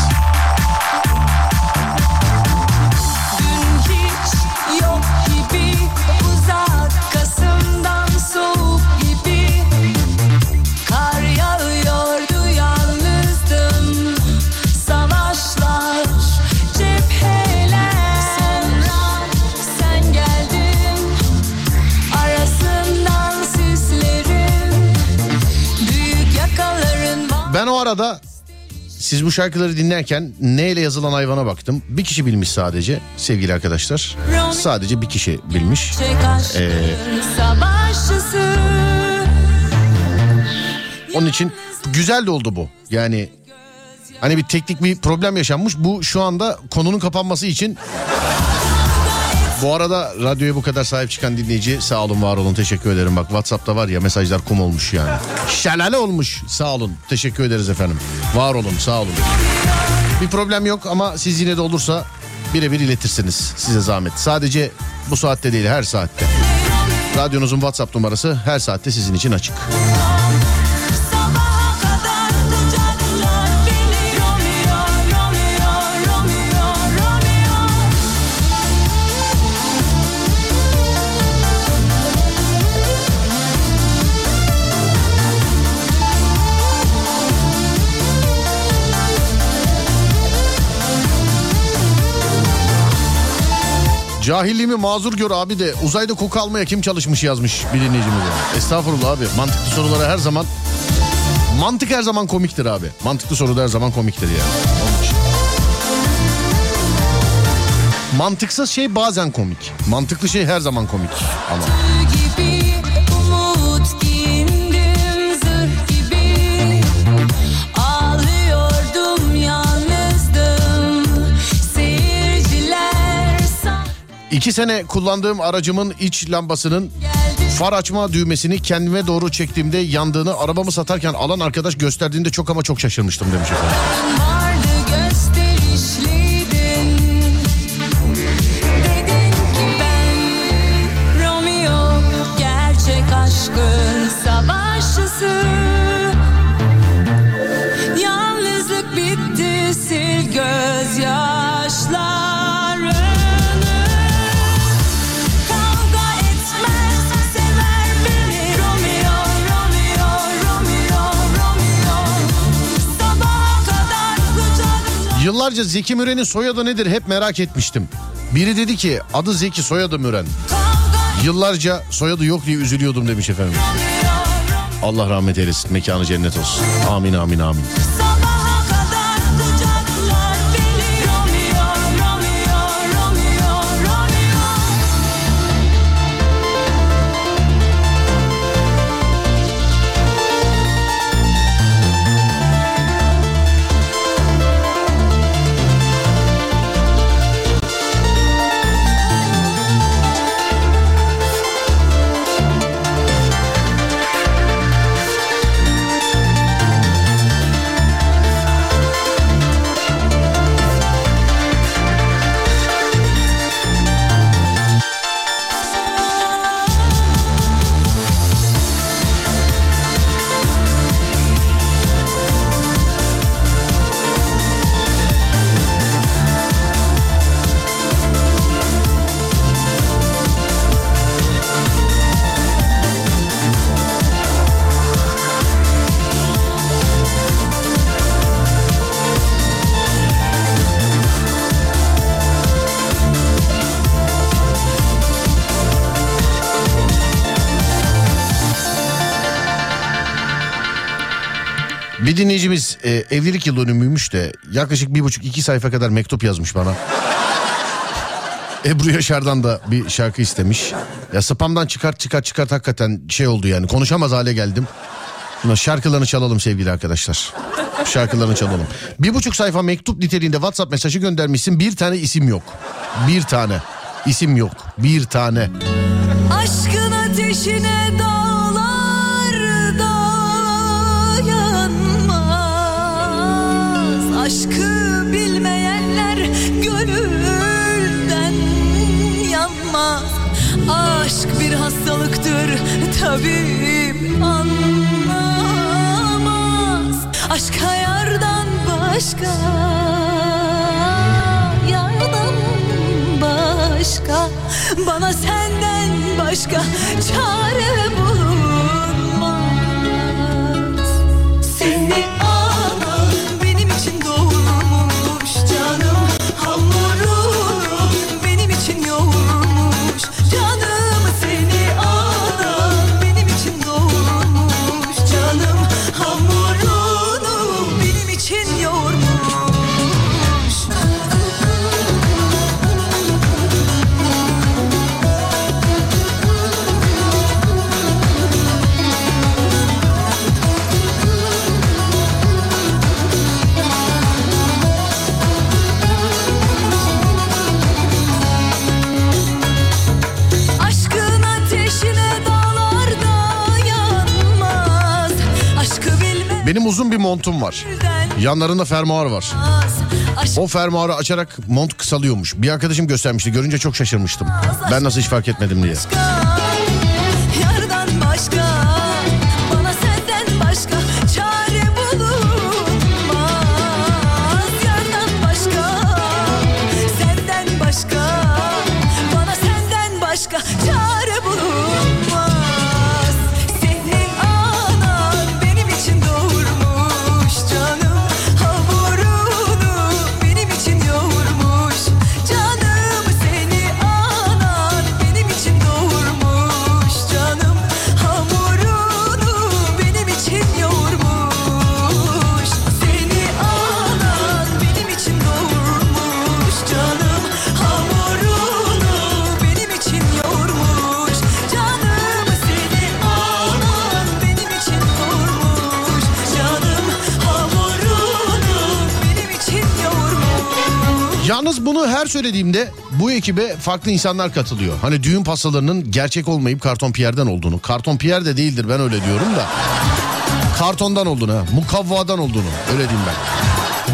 O arada siz bu şarkıları dinlerken neyle yazılan hayvana baktım. Bir kişi bilmiş sadece sevgili arkadaşlar. Sadece bir kişi bilmiş. Ee, Onun için güzel de oldu bu. Yani hani bir teknik bir problem yaşanmış. Bu şu anda konunun kapanması için bu arada radyoya bu kadar sahip çıkan dinleyici sağ olun var olun teşekkür ederim. Bak Whatsapp'ta var ya mesajlar kum olmuş yani. Şelale olmuş sağ olun teşekkür ederiz efendim. Var olun sağ olun. Bir problem yok ama siz yine de olursa birebir iletirsiniz size zahmet. Sadece bu saatte değil her saatte. Radyonuzun WhatsApp numarası her saatte sizin için açık. Cahilliğimi mazur gör abi de uzayda koku almaya kim çalışmış yazmış bir dinleyicimiz. Estağfurullah abi mantıklı sorulara her zaman mantık her zaman komiktir abi. Mantıklı soru da her zaman komiktir yani. Mantıksız şey bazen komik. Mantıklı şey her zaman komik ama. İki sene kullandığım aracımın iç lambasının far açma düğmesini kendime doğru çektiğimde yandığını arabamı satarken alan arkadaş gösterdiğinde çok ama çok şaşırmıştım demiş efendim. Yıllarca Zeki Müren'in soyadı nedir hep merak etmiştim. Biri dedi ki adı Zeki soyadı Müren. Yıllarca soyadı yok diye üzülüyordum demiş efendim. Allah rahmet eylesin mekanı cennet olsun. Amin amin amin. Dinleyicimiz e, evlilik yıl dönümüymüş de yaklaşık bir buçuk iki sayfa kadar mektup yazmış bana. Ebru Yaşar'dan da bir şarkı istemiş. Ya spamdan çıkart çıkart çıkart hakikaten şey oldu yani konuşamaz hale geldim. Şarkılarını çalalım sevgili arkadaşlar. Şarkılarını çalalım. Bir buçuk sayfa mektup niteliğinde WhatsApp mesajı göndermişsin bir tane isim yok. Bir tane isim yok. Bir tane. Aşkın ateşine dağlar tabip anlamaz. Aşka yardan başka Yardan başka. Bana senden başka çare montum var. Yanlarında fermuar var. O fermuarı açarak mont kısalıyormuş. Bir arkadaşım göstermişti. Görünce çok şaşırmıştım. Ben nasıl hiç fark etmedim diye. başka her söylediğimde bu ekibe farklı insanlar katılıyor. Hani düğün pastalarının gerçek olmayıp karton piyerden olduğunu. Karton piyer de değildir ben öyle diyorum da. Kartondan olduğunu, mukavvadan olduğunu öyle diyeyim ben.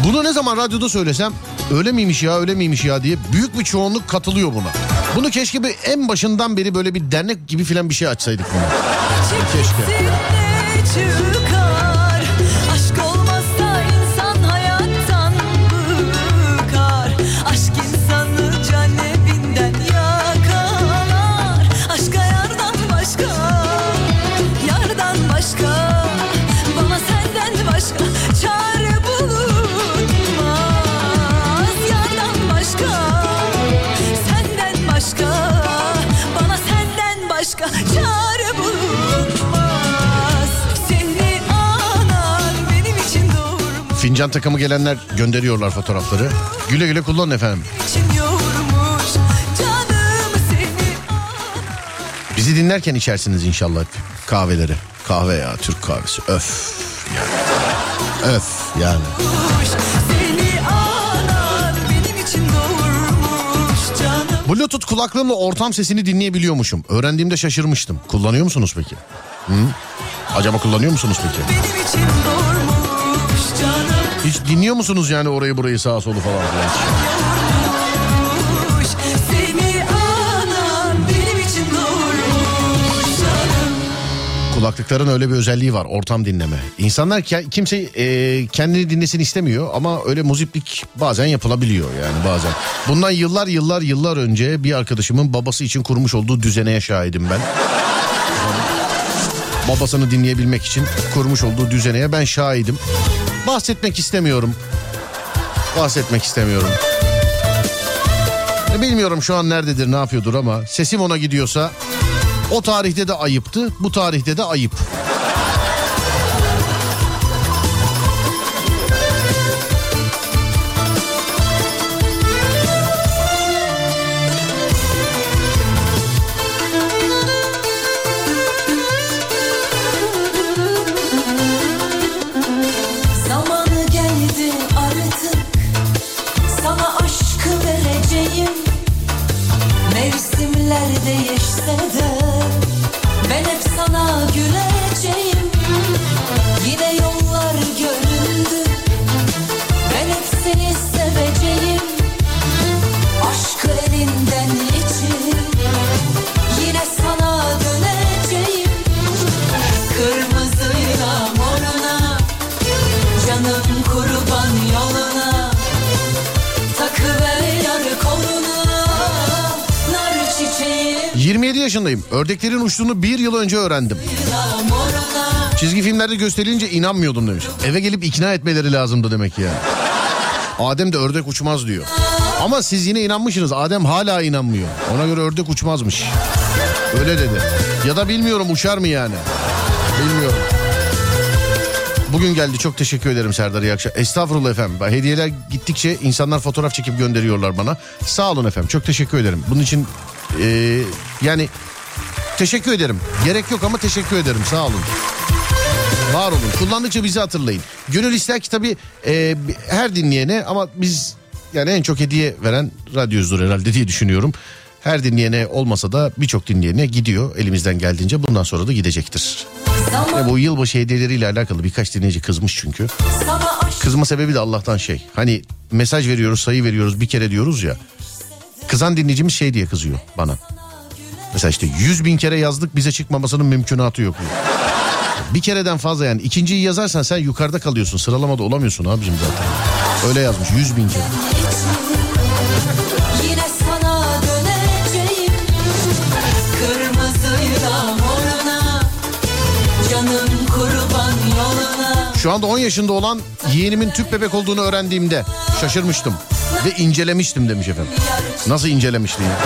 Bunu ne zaman radyoda söylesem öyle miymiş ya öyle miymiş ya diye büyük bir çoğunluk katılıyor buna. Bunu keşke bir en başından beri böyle bir dernek gibi filan bir şey açsaydık bunu. Keşke. Fincan takımı gelenler gönderiyorlar fotoğrafları. Güle güle kullanın efendim. Bizi dinlerken içersiniz inşallah hep kahveleri. Kahve ya Türk kahvesi öf yani. Öf yani. Bluetooth kulaklığımla ortam sesini dinleyebiliyormuşum. Öğrendiğimde şaşırmıştım. Kullanıyor musunuz peki? Hı? Acaba kullanıyor musunuz peki? benim için canım Hiç dinliyor musunuz yani orayı burayı sağa solu falan filan? Kulaklıkların öyle bir özelliği var ortam dinleme. İnsanlar kimse e, kendini dinlesin istemiyor ama öyle muziplik bazen yapılabiliyor yani bazen. Bundan yıllar yıllar yıllar önce bir arkadaşımın babası için kurmuş olduğu düzeneye şahidim ben. Babasını dinleyebilmek için kurmuş olduğu düzeneye ben şahidim. Bahsetmek istemiyorum. Bahsetmek istemiyorum. Bilmiyorum şu an nerededir ne yapıyordur ama sesim ona gidiyorsa o tarihte de ayıptı, bu tarihte de ayıp. Yaşındayım. Ördeklerin uçtuğunu bir yıl önce öğrendim. Çizgi filmlerde gösterilince inanmıyordum demiş. Eve gelip ikna etmeleri lazımdı demek ya. Adem de ördek uçmaz diyor. Ama siz yine inanmışsınız. Adem hala inanmıyor. Ona göre ördek uçmazmış. Öyle dedi. Ya da bilmiyorum uçar mı yani? Bilmiyorum. Bugün geldi çok teşekkür ederim Serdar iyi akşam. Estağfurullah efendim. Hediyeler gittikçe insanlar fotoğraf çekip gönderiyorlar bana. Sağ olun efendim çok teşekkür ederim. Bunun için e, yani teşekkür ederim. Gerek yok ama teşekkür ederim sağ olun. Var olun. Kullandıkça bizi hatırlayın. Gönül ister ki tabii e, her dinleyene ama biz yani en çok hediye veren radyozdur herhalde diye düşünüyorum. Her dinleyene olmasa da birçok dinleyene gidiyor elimizden geldiğince bundan sonra da gidecektir. Zaman Ya bu yılbaşı hediyeleriyle alakalı birkaç dinleyici kızmış çünkü. Kızma sebebi de Allah'tan şey. Hani mesaj veriyoruz sayı veriyoruz bir kere diyoruz ya. Kızan dinleyicimiz şey diye kızıyor bana. Mesela işte 100 bin kere yazdık bize çıkmamasının mümkünatı yok. Bir kereden fazla yani. ikinciyi yazarsan sen yukarıda kalıyorsun. Sıralamada olamıyorsun abicim zaten. Öyle yazmış 100 bin kere. Şu anda 10 yaşında olan yeğenimin tüp bebek olduğunu öğrendiğimde şaşırmıştım. Ve incelemiştim demiş efendim. Nasıl incelemiştin ya?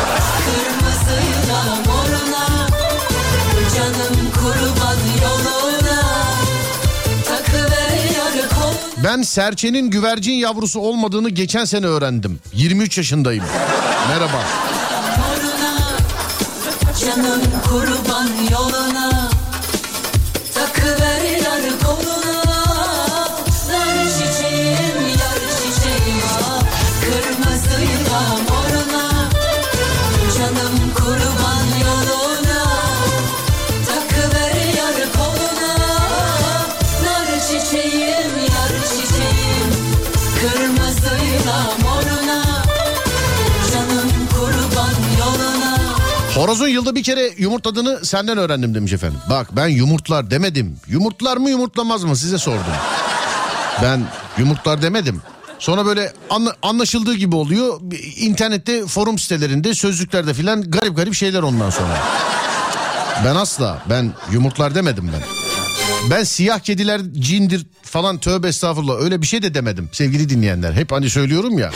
Ben serçenin güvercin yavrusu olmadığını geçen sene öğrendim. 23 yaşındayım. Merhaba. Canım kurban yoluna Horozun yılda bir kere yumurtladığını senden öğrendim demiş efendim. Bak ben yumurtlar demedim. Yumurtlar mı yumurtlamaz mı size sordum. Ben yumurtlar demedim. Sonra böyle anla- anlaşıldığı gibi oluyor. İnternette forum sitelerinde sözlüklerde filan garip garip şeyler ondan sonra. Ben asla ben yumurtlar demedim ben. Ben siyah kediler cindir falan tövbe estağfurullah öyle bir şey de demedim sevgili dinleyenler. Hep hani söylüyorum ya.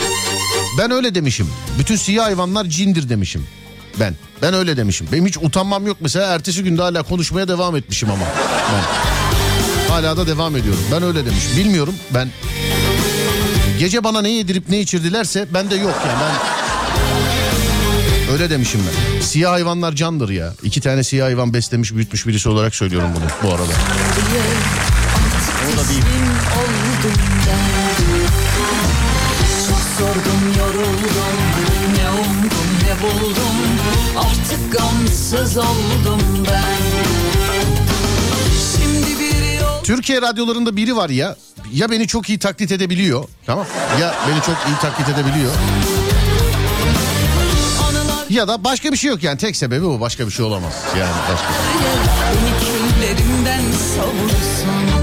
Ben öyle demişim. Bütün siyah hayvanlar cindir demişim. Ben. Ben öyle demişim. Benim hiç utanmam yok mesela. Ertesi günde hala konuşmaya devam etmişim ama. Ben. Hala da devam ediyorum. Ben öyle demişim. Bilmiyorum ben Gece bana ne yedirip ne içirdilerse bende yok yani ben... Öyle demişim ben. Siyah hayvanlar candır ya. İki tane siyah hayvan beslemiş büyütmüş birisi olarak söylüyorum bunu bu arada. O da Çok sordum yoruldum Ne umdum ne buldum Artık gamsız oldum ben. Şimdi bir yol Türkiye radyolarında biri var ya ya beni çok iyi taklit edebiliyor tamam? Ya beni çok iyi taklit edebiliyor. Ya da başka bir şey yok yani tek sebebi bu başka bir şey olamaz. Yani başka. Küllerimden savursun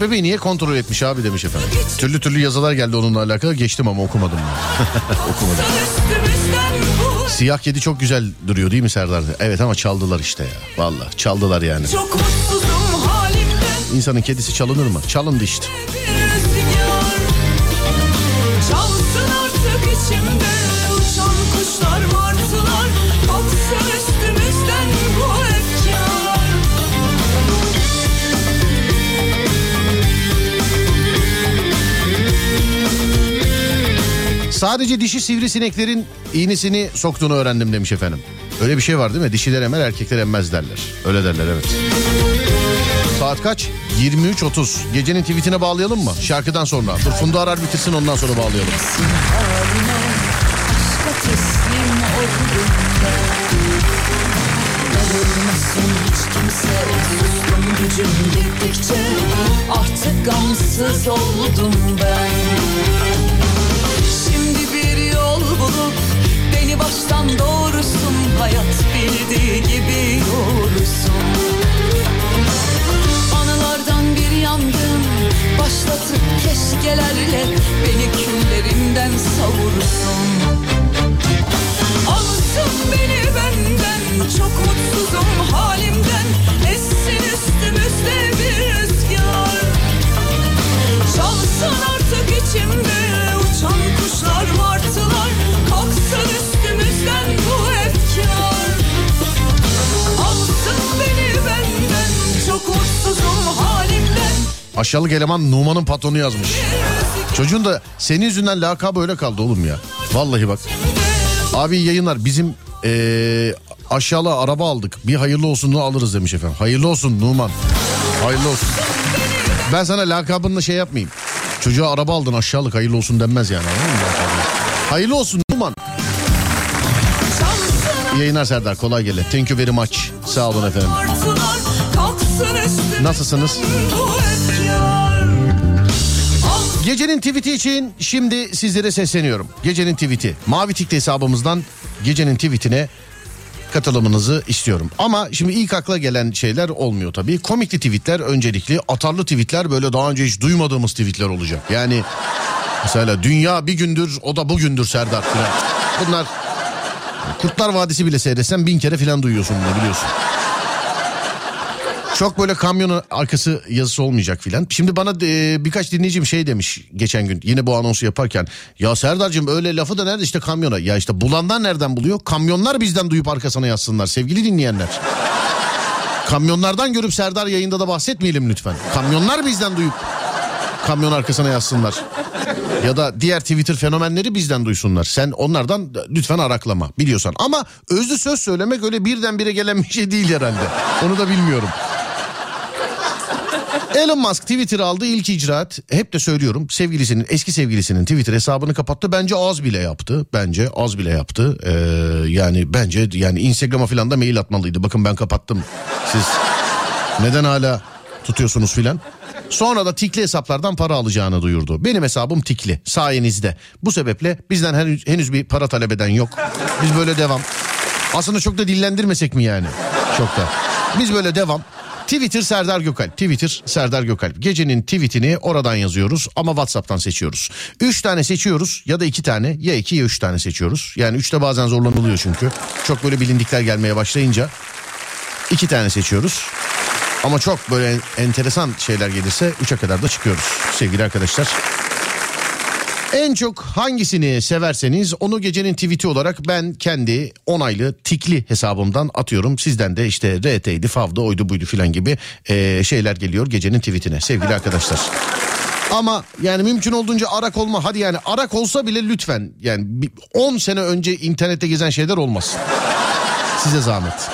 bebeği niye kontrol etmiş abi demiş efendim. Türlü türlü yazılar geldi onunla alakalı geçtim ama okumadım. <laughs> okumadım. Siyah kedi çok güzel duruyor değil mi Serdar? Evet ama çaldılar işte ya. Vallahi çaldılar yani. İnsanın kedisi çalınır mı? Çalındı işte. Sadece dişi sivrisineklerin iğnesini soktuğunu öğrendim demiş efendim. Öyle bir şey var değil mi? Dişiler emer erkekler emmez derler. Öyle derler evet. Saat kaç? 23.30. Gecenin tweetine bağlayalım mı? Şarkıdan sonra. Dur Funda arar bitirsin ondan sonra bağlayalım. gücüm gittikçe Artık gamsız oldum ben yol bulup beni baştan doğrusun Hayat bildiği gibi doğrusun. Anılardan bir yangın başlatıp keşkelerle beni küllerimden savursun. Alsın beni benden çok mutsuzum halimden. Essin Aşağılık eleman Numan'ın patronu yazmış. Çocuğun da senin yüzünden lakabı öyle kaldı oğlum ya. Vallahi bak. Abi yayınlar bizim eee aşağılığa araba aldık. Bir hayırlı olsun da alırız demiş efendim. Hayırlı olsun Numan. Hayırlı olsun. Ben sana lakabınla şey yapmayayım. Çocuğa araba aldın aşağılık hayırlı olsun denmez yani. Hayırlı olsun Numan. İyi yayınlar Serdar kolay gele. Thank you very much. Sağ olun efendim. Nasılsınız? Gecenin tweet'i için şimdi sizlere sesleniyorum. Gecenin tweet'i. Mavi Tikli hesabımızdan gecenin tweet'ine katılımınızı istiyorum. Ama şimdi ilk akla gelen şeyler olmuyor tabii. Komikli tweetler öncelikli. Atarlı tweetler böyle daha önce hiç duymadığımız tweetler olacak. Yani mesela dünya bir gündür o da bugündür Serdar filan. Bunlar Kurtlar Vadisi bile seyretsen bin kere filan duyuyorsun bunu biliyorsun. Çok böyle kamyon arkası yazısı olmayacak filan. Şimdi bana e, birkaç dinleyicim şey demiş geçen gün yine bu anonsu yaparken. Ya Serdar'cığım öyle lafı da nerede işte kamyona. Ya işte bulanlar nereden buluyor? Kamyonlar bizden duyup arkasına yazsınlar sevgili dinleyenler. Kamyonlardan görüp Serdar yayında da bahsetmeyelim lütfen. Kamyonlar bizden duyup kamyon arkasına yazsınlar. Ya da diğer Twitter fenomenleri bizden duysunlar. Sen onlardan lütfen araklama biliyorsan. Ama özlü söz söylemek öyle birdenbire gelen bir şey değil herhalde. Onu da bilmiyorum. Elon Musk Twitter aldı ilk icraat. Hep de söylüyorum sevgilisinin eski sevgilisinin Twitter hesabını kapattı. Bence az bile yaptı. Bence az bile yaptı. Ee, yani bence yani Instagram'a falan da mail atmalıydı. Bakın ben kapattım. Siz neden hala tutuyorsunuz filan? Sonra da tikli hesaplardan para alacağını duyurdu. Benim hesabım tikli sayenizde. Bu sebeple bizden henüz, henüz bir para talep eden yok. Biz böyle devam. Aslında çok da dillendirmesek mi yani? Çok da. Biz böyle devam. Twitter Serdar Gökalp. Twitter Serdar Gökalp. Gecenin tweetini oradan yazıyoruz ama WhatsApp'tan seçiyoruz. Üç tane seçiyoruz ya da iki tane ya iki ya üç tane seçiyoruz. Yani üçte bazen zorlanılıyor çünkü. Çok böyle bilindikler gelmeye başlayınca iki tane seçiyoruz. Ama çok böyle enteresan şeyler gelirse 3'e kadar da çıkıyoruz sevgili arkadaşlar. En çok hangisini severseniz onu gecenin tweet'i olarak ben kendi onaylı tikli hesabımdan atıyorum. Sizden de işte RT'ydi, FAV'da, oydu buydu filan gibi eee, şeyler geliyor gecenin tweet'ine sevgili arkadaşlar. Ama yani mümkün olduğunca arak olma. Hadi yani arak olsa bile lütfen yani bir 10 sene önce internette gezen şeyler olmasın. Size zahmet.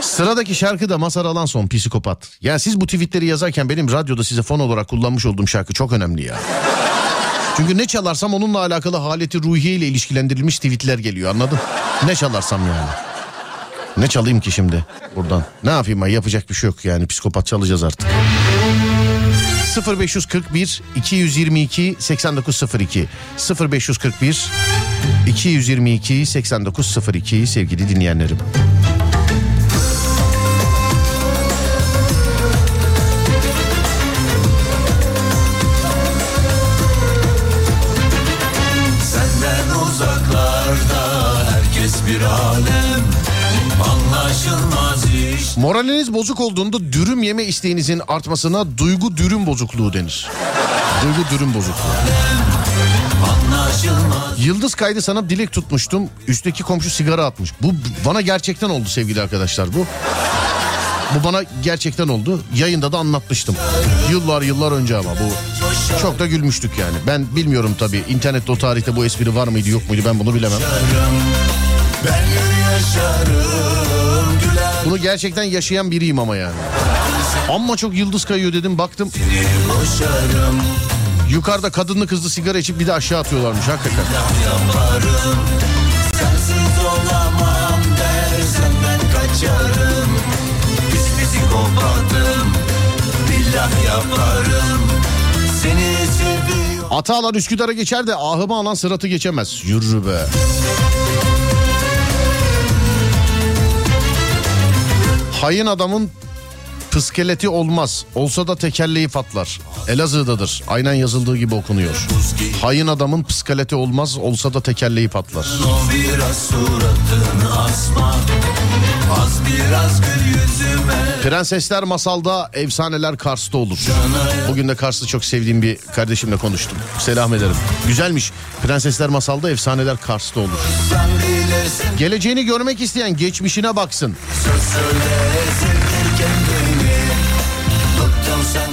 Sıradaki şarkı da Masar Alanson psikopat. Ya siz bu tweetleri yazarken benim radyoda size fon olarak kullanmış olduğum şarkı çok önemli ya. Çünkü ne çalarsam onunla alakalı haleti ruhiye ile ilişkilendirilmiş tweetler geliyor anladın? Ne çalarsam yani. Ne çalayım ki şimdi buradan? Ne yapayım ben yapacak bir şey yok yani psikopat çalacağız artık. 0541 222 8902 0541 222 8902 sevgili dinleyenlerim. Moraliniz bozuk olduğunda dürüm yeme isteğinizin artmasına duygu dürüm bozukluğu denir. Duygu dürüm bozukluğu. Yıldız kaydı sanıp dilek tutmuştum. Üstteki komşu sigara atmış. Bu bana gerçekten oldu sevgili arkadaşlar bu. Bu bana gerçekten oldu. Yayında da anlatmıştım. Yıllar yıllar önce ama bu çok da gülmüştük yani. Ben bilmiyorum tabii internette o tarihte bu espri var mıydı yok muydu ben bunu bilemem. Ben yaşarım Bunu gerçekten yaşayan biriyim ama yani. Amma çok yıldız kayıyor dedim baktım. Yukarıda kadınlı kızlı sigara içip bir de aşağı atıyorlarmış hakikaten. yaparım Sensiz olamam dersen ben kaçarım Pis psikopatım Billah yaparım Seni seviyorum Ata alan Üsküdar'a geçer de ahımı alan sıratı geçemez. Yürü be. Hayın adamın pıskeleti olmaz. Olsa da tekerleği patlar. Elazığ'dadır. Aynen yazıldığı gibi okunuyor. Hayın adamın pıskeleti olmaz. Olsa da tekerleği patlar. Prensesler masalda, efsaneler Kars'ta olur. Bugün de Kars'ta çok sevdiğim bir kardeşimle konuştum. Selam ederim. Güzelmiş. Prensesler masalda, efsaneler Kars'ta olur. Geleceğini görmek isteyen geçmişine baksın.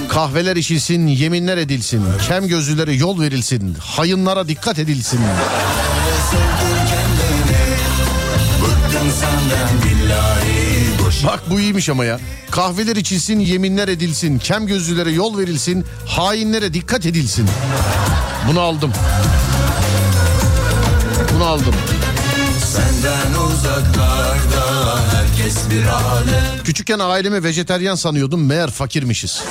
Kahveler içilsin, yeminler edilsin. Kem gözlülere yol verilsin. Hayınlara dikkat edilsin. Bak bu iyiymiş ama ya. Kahveler içilsin, yeminler edilsin. Kem gözlülere yol verilsin. Hainlere dikkat edilsin. Bunu aldım. Bunu aldım. Senden uzaklarda herkes bir alem Küçükken ailemi vejeteryan sanıyordum. Meğer fakirmişiz.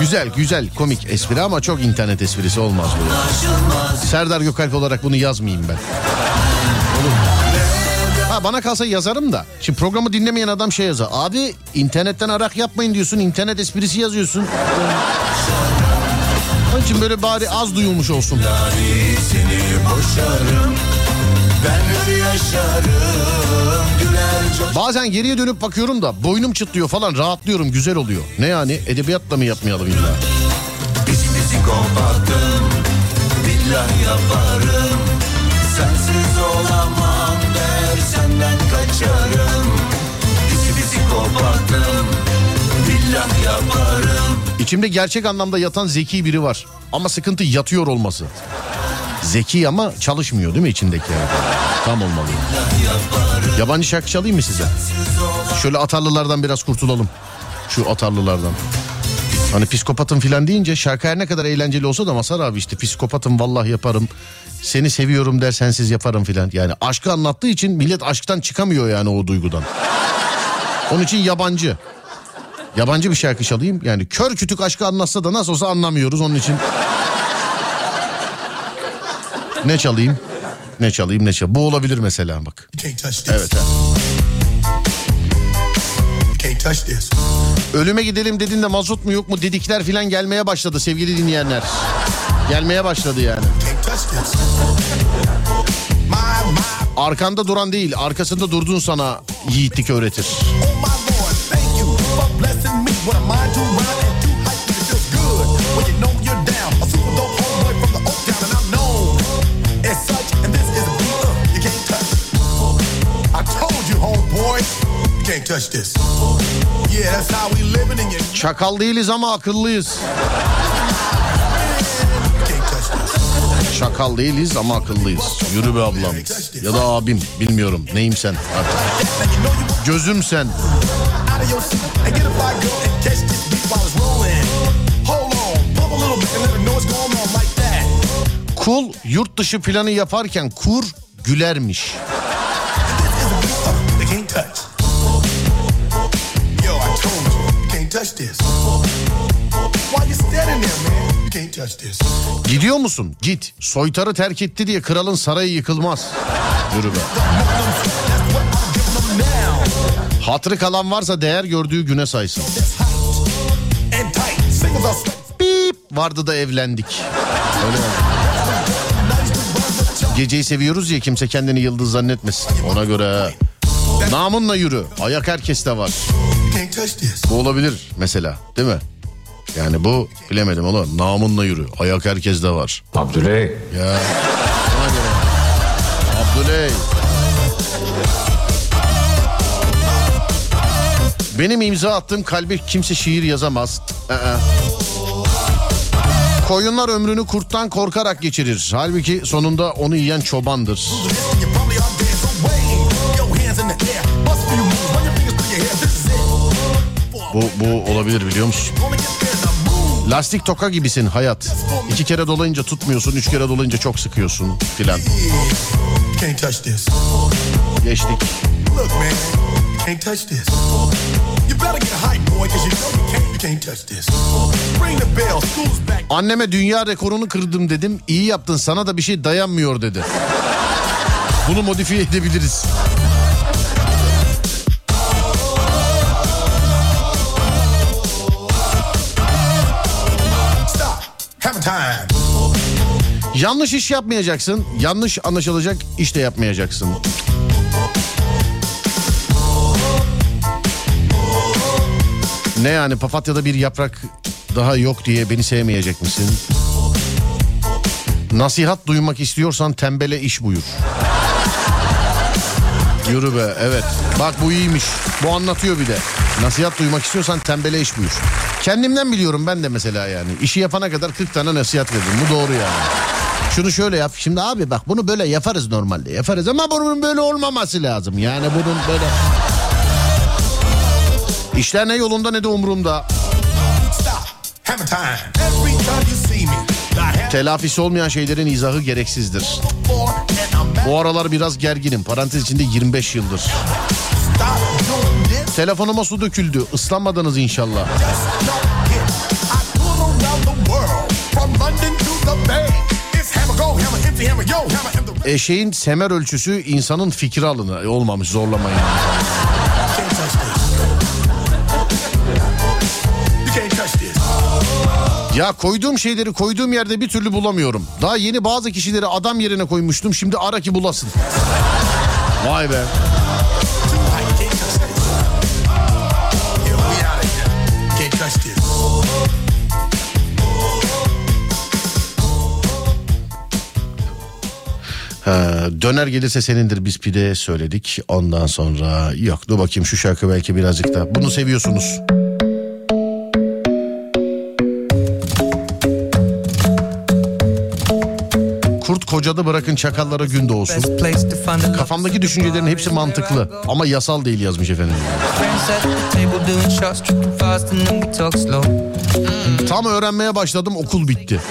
Güzel güzel komik espri ama çok internet esprisi olmaz bu. Serdar Gökalp olarak bunu yazmayayım ben. Ha bana kalsa yazarım da. Şimdi programı dinlemeyen adam şey yazar. Abi internetten arak yapmayın diyorsun. internet esprisi yazıyorsun. Onun için böyle bari az duyulmuş olsun. Boşarım yaşarım Bazen geriye dönüp bakıyorum da boynum çıtlıyor falan rahatlıyorum güzel oluyor. Ne yani edebiyatla mı yapmayalım illa? Pis psikopatım Billah yaparım Sensiz olamam der Senden kaçarım Pis psikopatım Billah yaparım İçimde gerçek anlamda yatan zeki biri var. Ama sıkıntı yatıyor olması. Zeki ama çalışmıyor değil mi içindeki yani? Tam olmalı. Yabancı şarkı çalayım mı size? Şöyle atarlılardan biraz kurtulalım. Şu atarlılardan. Hani psikopatım filan deyince şarkı her ne kadar eğlenceli olsa da Masar abi işte psikopatım vallahi yaparım. Seni seviyorum der sensiz yaparım filan. Yani aşkı anlattığı için millet aşktan çıkamıyor yani o duygudan. Onun için yabancı. Yabancı bir şarkı çalayım. Yani kör kütük aşkı anlatsa da nasıl olsa anlamıyoruz onun için. ne çalayım? Ne çalayım ne çalayım? Bu olabilir mesela bak. Evet. Ölüme gidelim dediğinde mazot mu yok mu dedikler filan gelmeye başladı sevgili dinleyenler. Gelmeye başladı yani. Arkanda duran değil arkasında durduğun sana yiğitlik öğretir. oh When a mind too round and too hype, it feels good. When you know you're down, a super dope homeboy from the Oak Town, and I'm known as such. And this is a beat up you can't touch. I told you, homeboy, you can't touch this. Yeah, that's how we living in your. Çakal değiliz ama akıllıyız. Çakal değiliz ama akıllıyız. Yürü be ablam. Ya da abim. Bilmiyorum. Neyim sen artık. Gözüm sen. yurt dışı planı yaparken kur gülermiş. Gidiyor musun? Git. Soytarı terk etti diye kralın sarayı yıkılmaz. Yürü be. Hatırı kalan varsa değer gördüğü güne saysın. Bip vardı da evlendik. Öyle mi? Geceyi seviyoruz ya kimse kendini yıldız zannetmesin. Ona göre namınla yürü. Ayak herkeste var. Bu olabilir mesela değil mi? Yani bu bilemedim oğlum. Namınla yürü. Ayak herkeste var. Abdüley. Ya. Ona göre. Abdüley. Benim imza attığım kalbe kimse şiir yazamaz. Aa. Koyunlar ömrünü kurttan korkarak geçirir. Halbuki sonunda onu yiyen çobandır. Bu, bu olabilir biliyor musun? Lastik toka gibisin hayat. İki kere dolayınca tutmuyorsun, üç kere dolayınca çok sıkıyorsun filan. Geçtik. Look, man, can't touch this. You better get hype, boy, cause you know you can't, you can't touch this. Ring the bell, school's back. Anneme dünya rekorunu kırdım dedim. İyi yaptın sana da bir şey dayanmıyor dedi. Bunu modifiye edebiliriz. Yanlış iş yapmayacaksın. Yanlış anlaşılacak iş de yapmayacaksın. Ne yani papatyada bir yaprak daha yok diye beni sevmeyecek misin? Nasihat duymak istiyorsan tembele iş buyur. Yürü be evet. Bak bu iyiymiş. Bu anlatıyor bir de. Nasihat duymak istiyorsan tembele iş buyur. Kendimden biliyorum ben de mesela yani. İşi yapana kadar 40 tane nasihat veririm. Bu doğru yani. Şunu şöyle yap. Şimdi abi bak bunu böyle yaparız normalde. Yaparız ama bunun böyle olmaması lazım. Yani bunun böyle... İşler ne yolunda ne de umurumda. Telafisi olmayan şeylerin izahı gereksizdir. Bu aralar biraz gerginim. Parantez içinde 25 yıldır. Telefonuma su döküldü. Islanmadınız inşallah. Eşeğin semer ölçüsü insanın fikri alını. Olmamış zorlamayın. Ya koyduğum şeyleri koyduğum yerde bir türlü bulamıyorum. Daha yeni bazı kişileri adam yerine koymuştum. Şimdi ara ki bulasın. Vay be. Ha, döner gelirse senindir biz pide söyledik. Ondan sonra yok dur bakayım şu şarkı belki birazcık da. Bunu seviyorsunuz. Kocadı bırakın çakallara gün doğsun. Kafamdaki düşüncelerin hepsi mantıklı ama yasal değil yazmış efendim. Tam öğrenmeye başladım okul bitti. <laughs>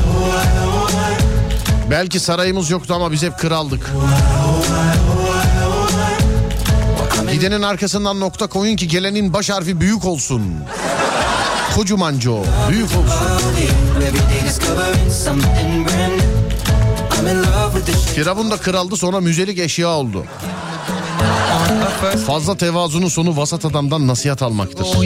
Belki sarayımız yoktu ama biz hep kraldık. Gidenin arkasından nokta koyun ki gelenin baş harfi büyük olsun. Kocumanco büyük olsun. Firavun da kraldı sonra müzelik eşya oldu. Fazla tevazunun sonu vasat adamdan nasihat almaktır. Oh,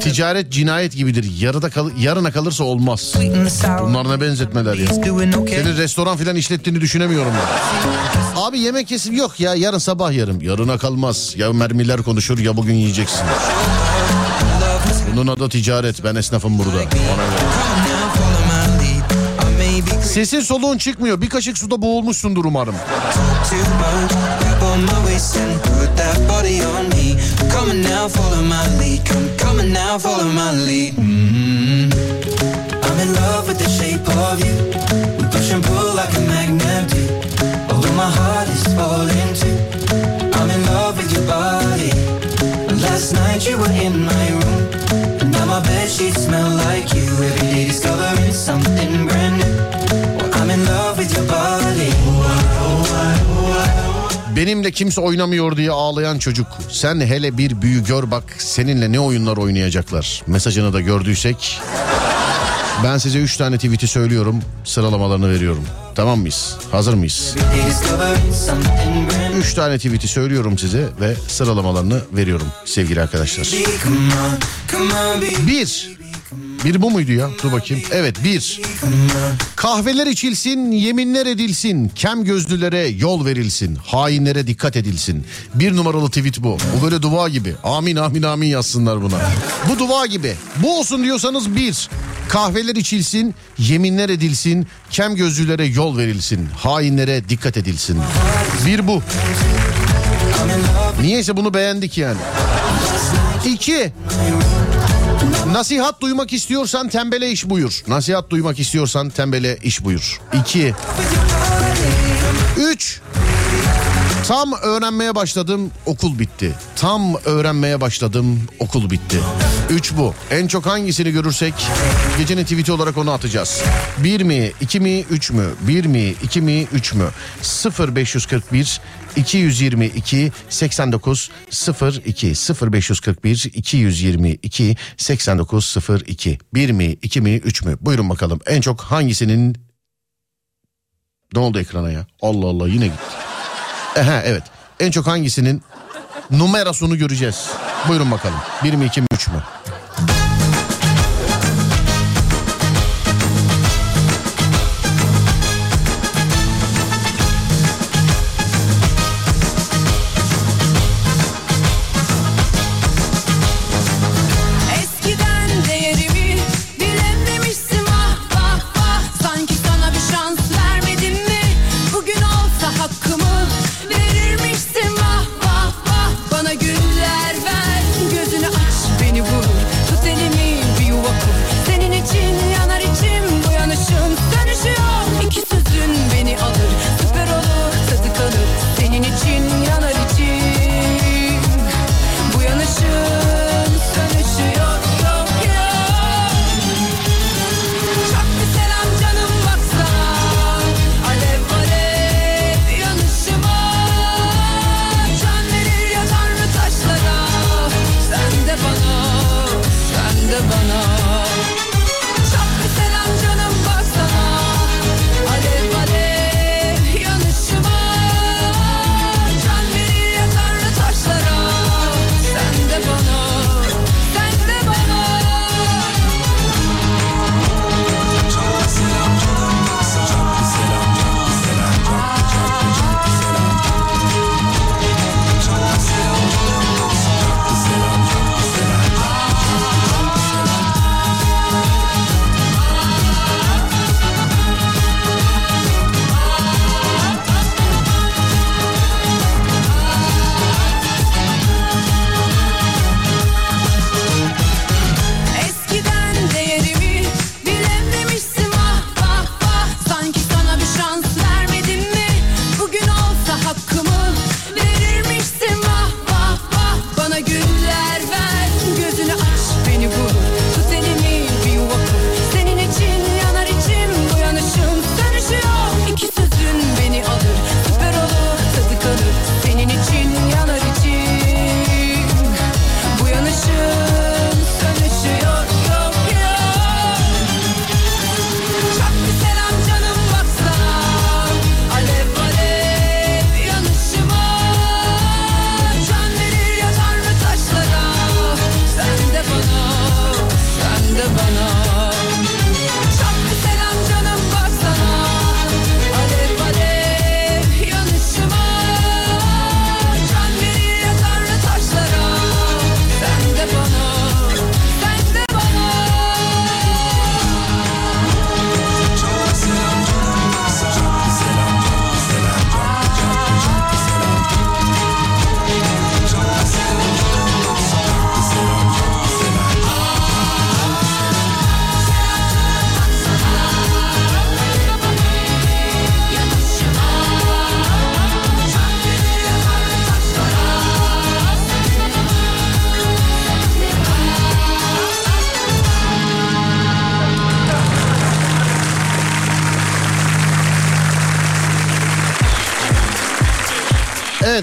Ticaret cinayet gibidir. Yarıda kal yarına kalırsa olmaz. sweet and the sour. Bunlar ne benzetmeler ya. Senin restoran filan işlettiğini düşünemiyorum ben. Abi yemek yesim yok ya yarın sabah yarım. Yarına kalmaz. Ya mermiler konuşur ya bugün yiyeceksin. Bunun adı ticaret. Ben esnafım burada. Ona göre. Sesin soluğun çıkmıyor. Bir kaşık suda boğulmuşsundur umarım. mm now my bed sheets smell like you. Every day discovering something brand benimle kimse oynamıyor diye ağlayan çocuk. Sen hele bir büyü gör bak seninle ne oyunlar oynayacaklar. Mesajını da gördüysek. Ben size 3 tane tweet'i söylüyorum. Sıralamalarını veriyorum. Tamam mıyız? Hazır mıyız? 3 tane tweet'i söylüyorum size ve sıralamalarını veriyorum sevgili arkadaşlar. 1. Bir. Bu muydu ya? Dur bakayım. Evet bir. Kahveler içilsin, yeminler edilsin, kem gözlülere yol verilsin, hainlere dikkat edilsin. Bir numaralı tweet bu. Bu böyle dua gibi. Amin amin amin yazsınlar buna. Bu dua gibi. Bu olsun diyorsanız bir. Kahveler içilsin, yeminler edilsin, kem gözlülere yol verilsin, hainlere dikkat edilsin. Bir bu. Niyeyse bunu beğendik yani. İki. Nasihat duymak istiyorsan tembele iş buyur. Nasihat duymak istiyorsan tembele iş buyur. İki. Üç. Tam öğrenmeye başladım okul bitti. Tam öğrenmeye başladım okul bitti. Üç bu. En çok hangisini görürsek gecenin tweet'i olarak onu atacağız. Bir mi, iki mi, üç mü? Bir mi, iki mi, üç mü? 0541 222 89 02 0541 222 89 02 Bir mi, iki mi, üç mü? Buyurun bakalım. En çok hangisinin... Ne oldu ekrana ya? Allah Allah yine gitti. Ehe, evet. En çok hangisinin numarasını göreceğiz. Buyurun bakalım. Bir mi, iki mi, üç mü?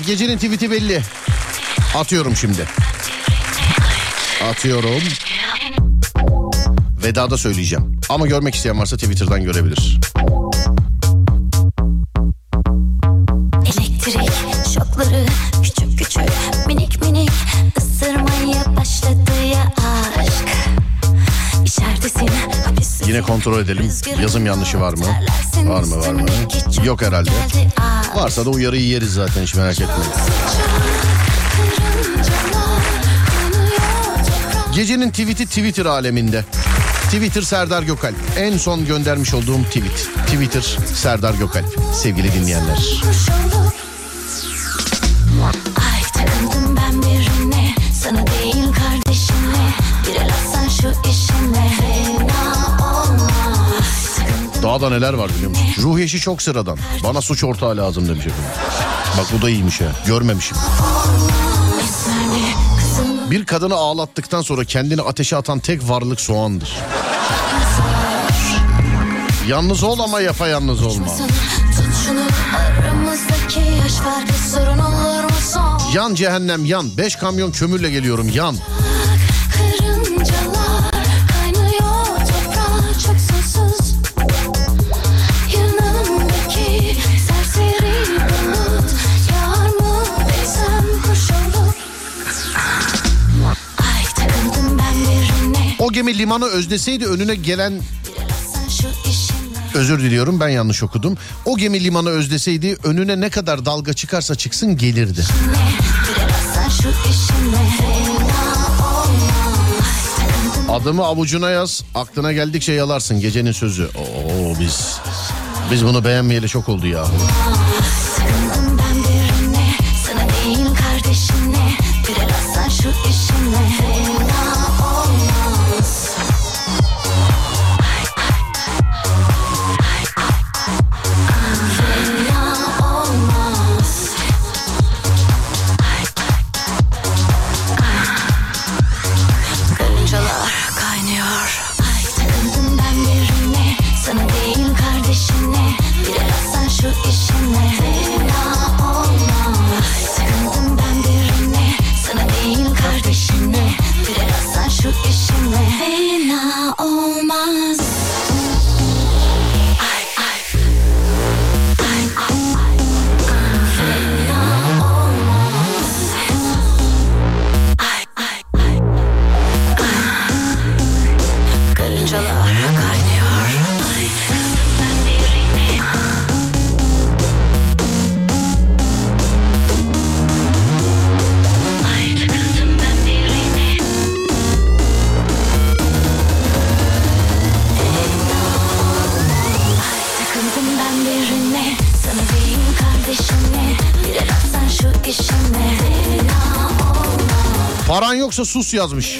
Gecenin tweet'i belli. Atıyorum şimdi. Atıyorum. Vedada söyleyeceğim. Ama görmek isteyen varsa Twitter'dan görebilir. Elektrik şokları küçük küçük minik minik ısırmaya başladı ya aşk. İçeridesin Yine kontrol edelim. Yazım yanlışı var mı? Var mı var mı? Yok herhalde. Varsa da uyarıyı yeriz zaten hiç merak etmeyin. Gecenin tweet'i Twitter aleminde. Twitter Serdar Gökalp. En son göndermiş olduğum tweet. Twitter Serdar Gökalp. Sevgili dinleyenler. Ay Daha da neler var biliyor musun? Ruh eşi çok sıradan. Bana suç ortağı lazım demiş efendim. Bak bu da iyiymiş ha. Görmemişim. Bir kadını ağlattıktan sonra kendini ateşe atan tek varlık soğandır. Yalnız ol ama yapayalnız olma. Yan cehennem yan. Beş kamyon kömürle geliyorum yan. Gemi limanı özleseydi önüne gelen özür diliyorum ben yanlış okudum. O gemi limanı özleseydi önüne ne kadar dalga çıkarsa çıksın gelirdi. Adımı avucuna yaz aklına geldikçe yalarsın gecenin sözü. Oo biz biz bunu beğenmeyeli çok oldu ya. Yoksa sus yazmış.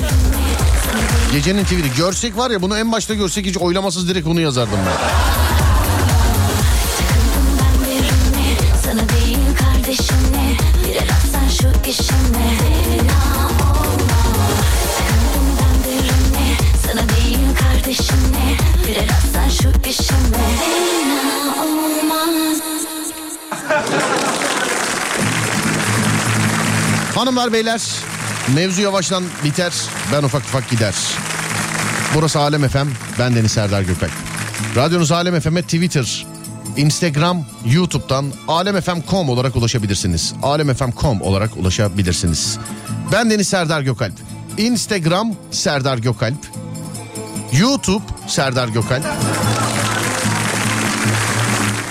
Gecenin tweet'i görsek var ya bunu en başta görsek hiç oylamasız direkt bunu yazardım ben. Hanımlar beyler mevzu yavaştan biter ben ufak ufak gider. Burası Alem FM ben Deniz Serdar Gökay. Radyonuz Alem FM'e Twitter, Instagram, YouTube'dan alemfm.com olarak ulaşabilirsiniz. alemfm.com olarak ulaşabilirsiniz. Ben Deniz Serdar Gökalp. Instagram Serdar Gökalp. YouTube Serdar Gökalp.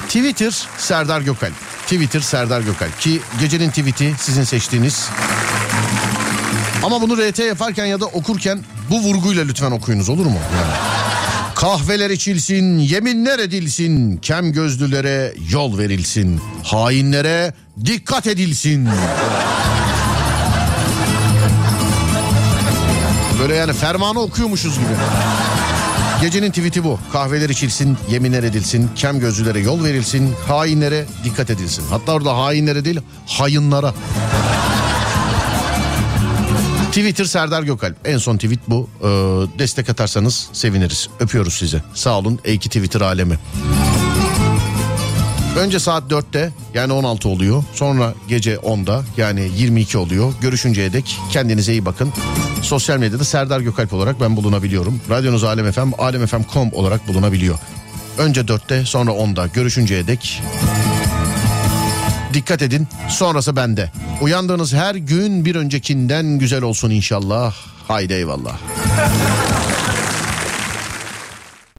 Twitter Serdar Gökalp. Twitter Serdar Gökalp ki gecenin tweet'i sizin seçtiğiniz. Ama bunu RT yaparken ya da okurken bu vurguyla lütfen okuyunuz olur mu? Yani. Kahveler içilsin, yeminler edilsin, kem gözlülere yol verilsin, hainlere dikkat edilsin. Böyle yani fermanı okuyormuşuz gibi. Gecenin tweet'i bu. Kahveler içilsin, yeminler edilsin, kem gözlülere yol verilsin, hainlere dikkat edilsin. Hatta orada hainlere değil, hayınlara. Twitter Serdar Gökalp. En son tweet bu. Ee, destek atarsanız seviniriz. Öpüyoruz sizi. Sağ olun. Ey ki Twitter alemi. Önce saat 4'te yani 16 oluyor. Sonra gece 10'da yani 22 oluyor. Görüşünceye dek kendinize iyi bakın. Sosyal medyada Serdar Gökalp olarak ben bulunabiliyorum. Radyonuz Alem FM, alemfm.com olarak bulunabiliyor. Önce 4'te sonra 10'da görüşünceye dek dikkat edin. Sonrası bende. Uyandığınız her gün bir öncekinden güzel olsun inşallah. Haydi eyvallah.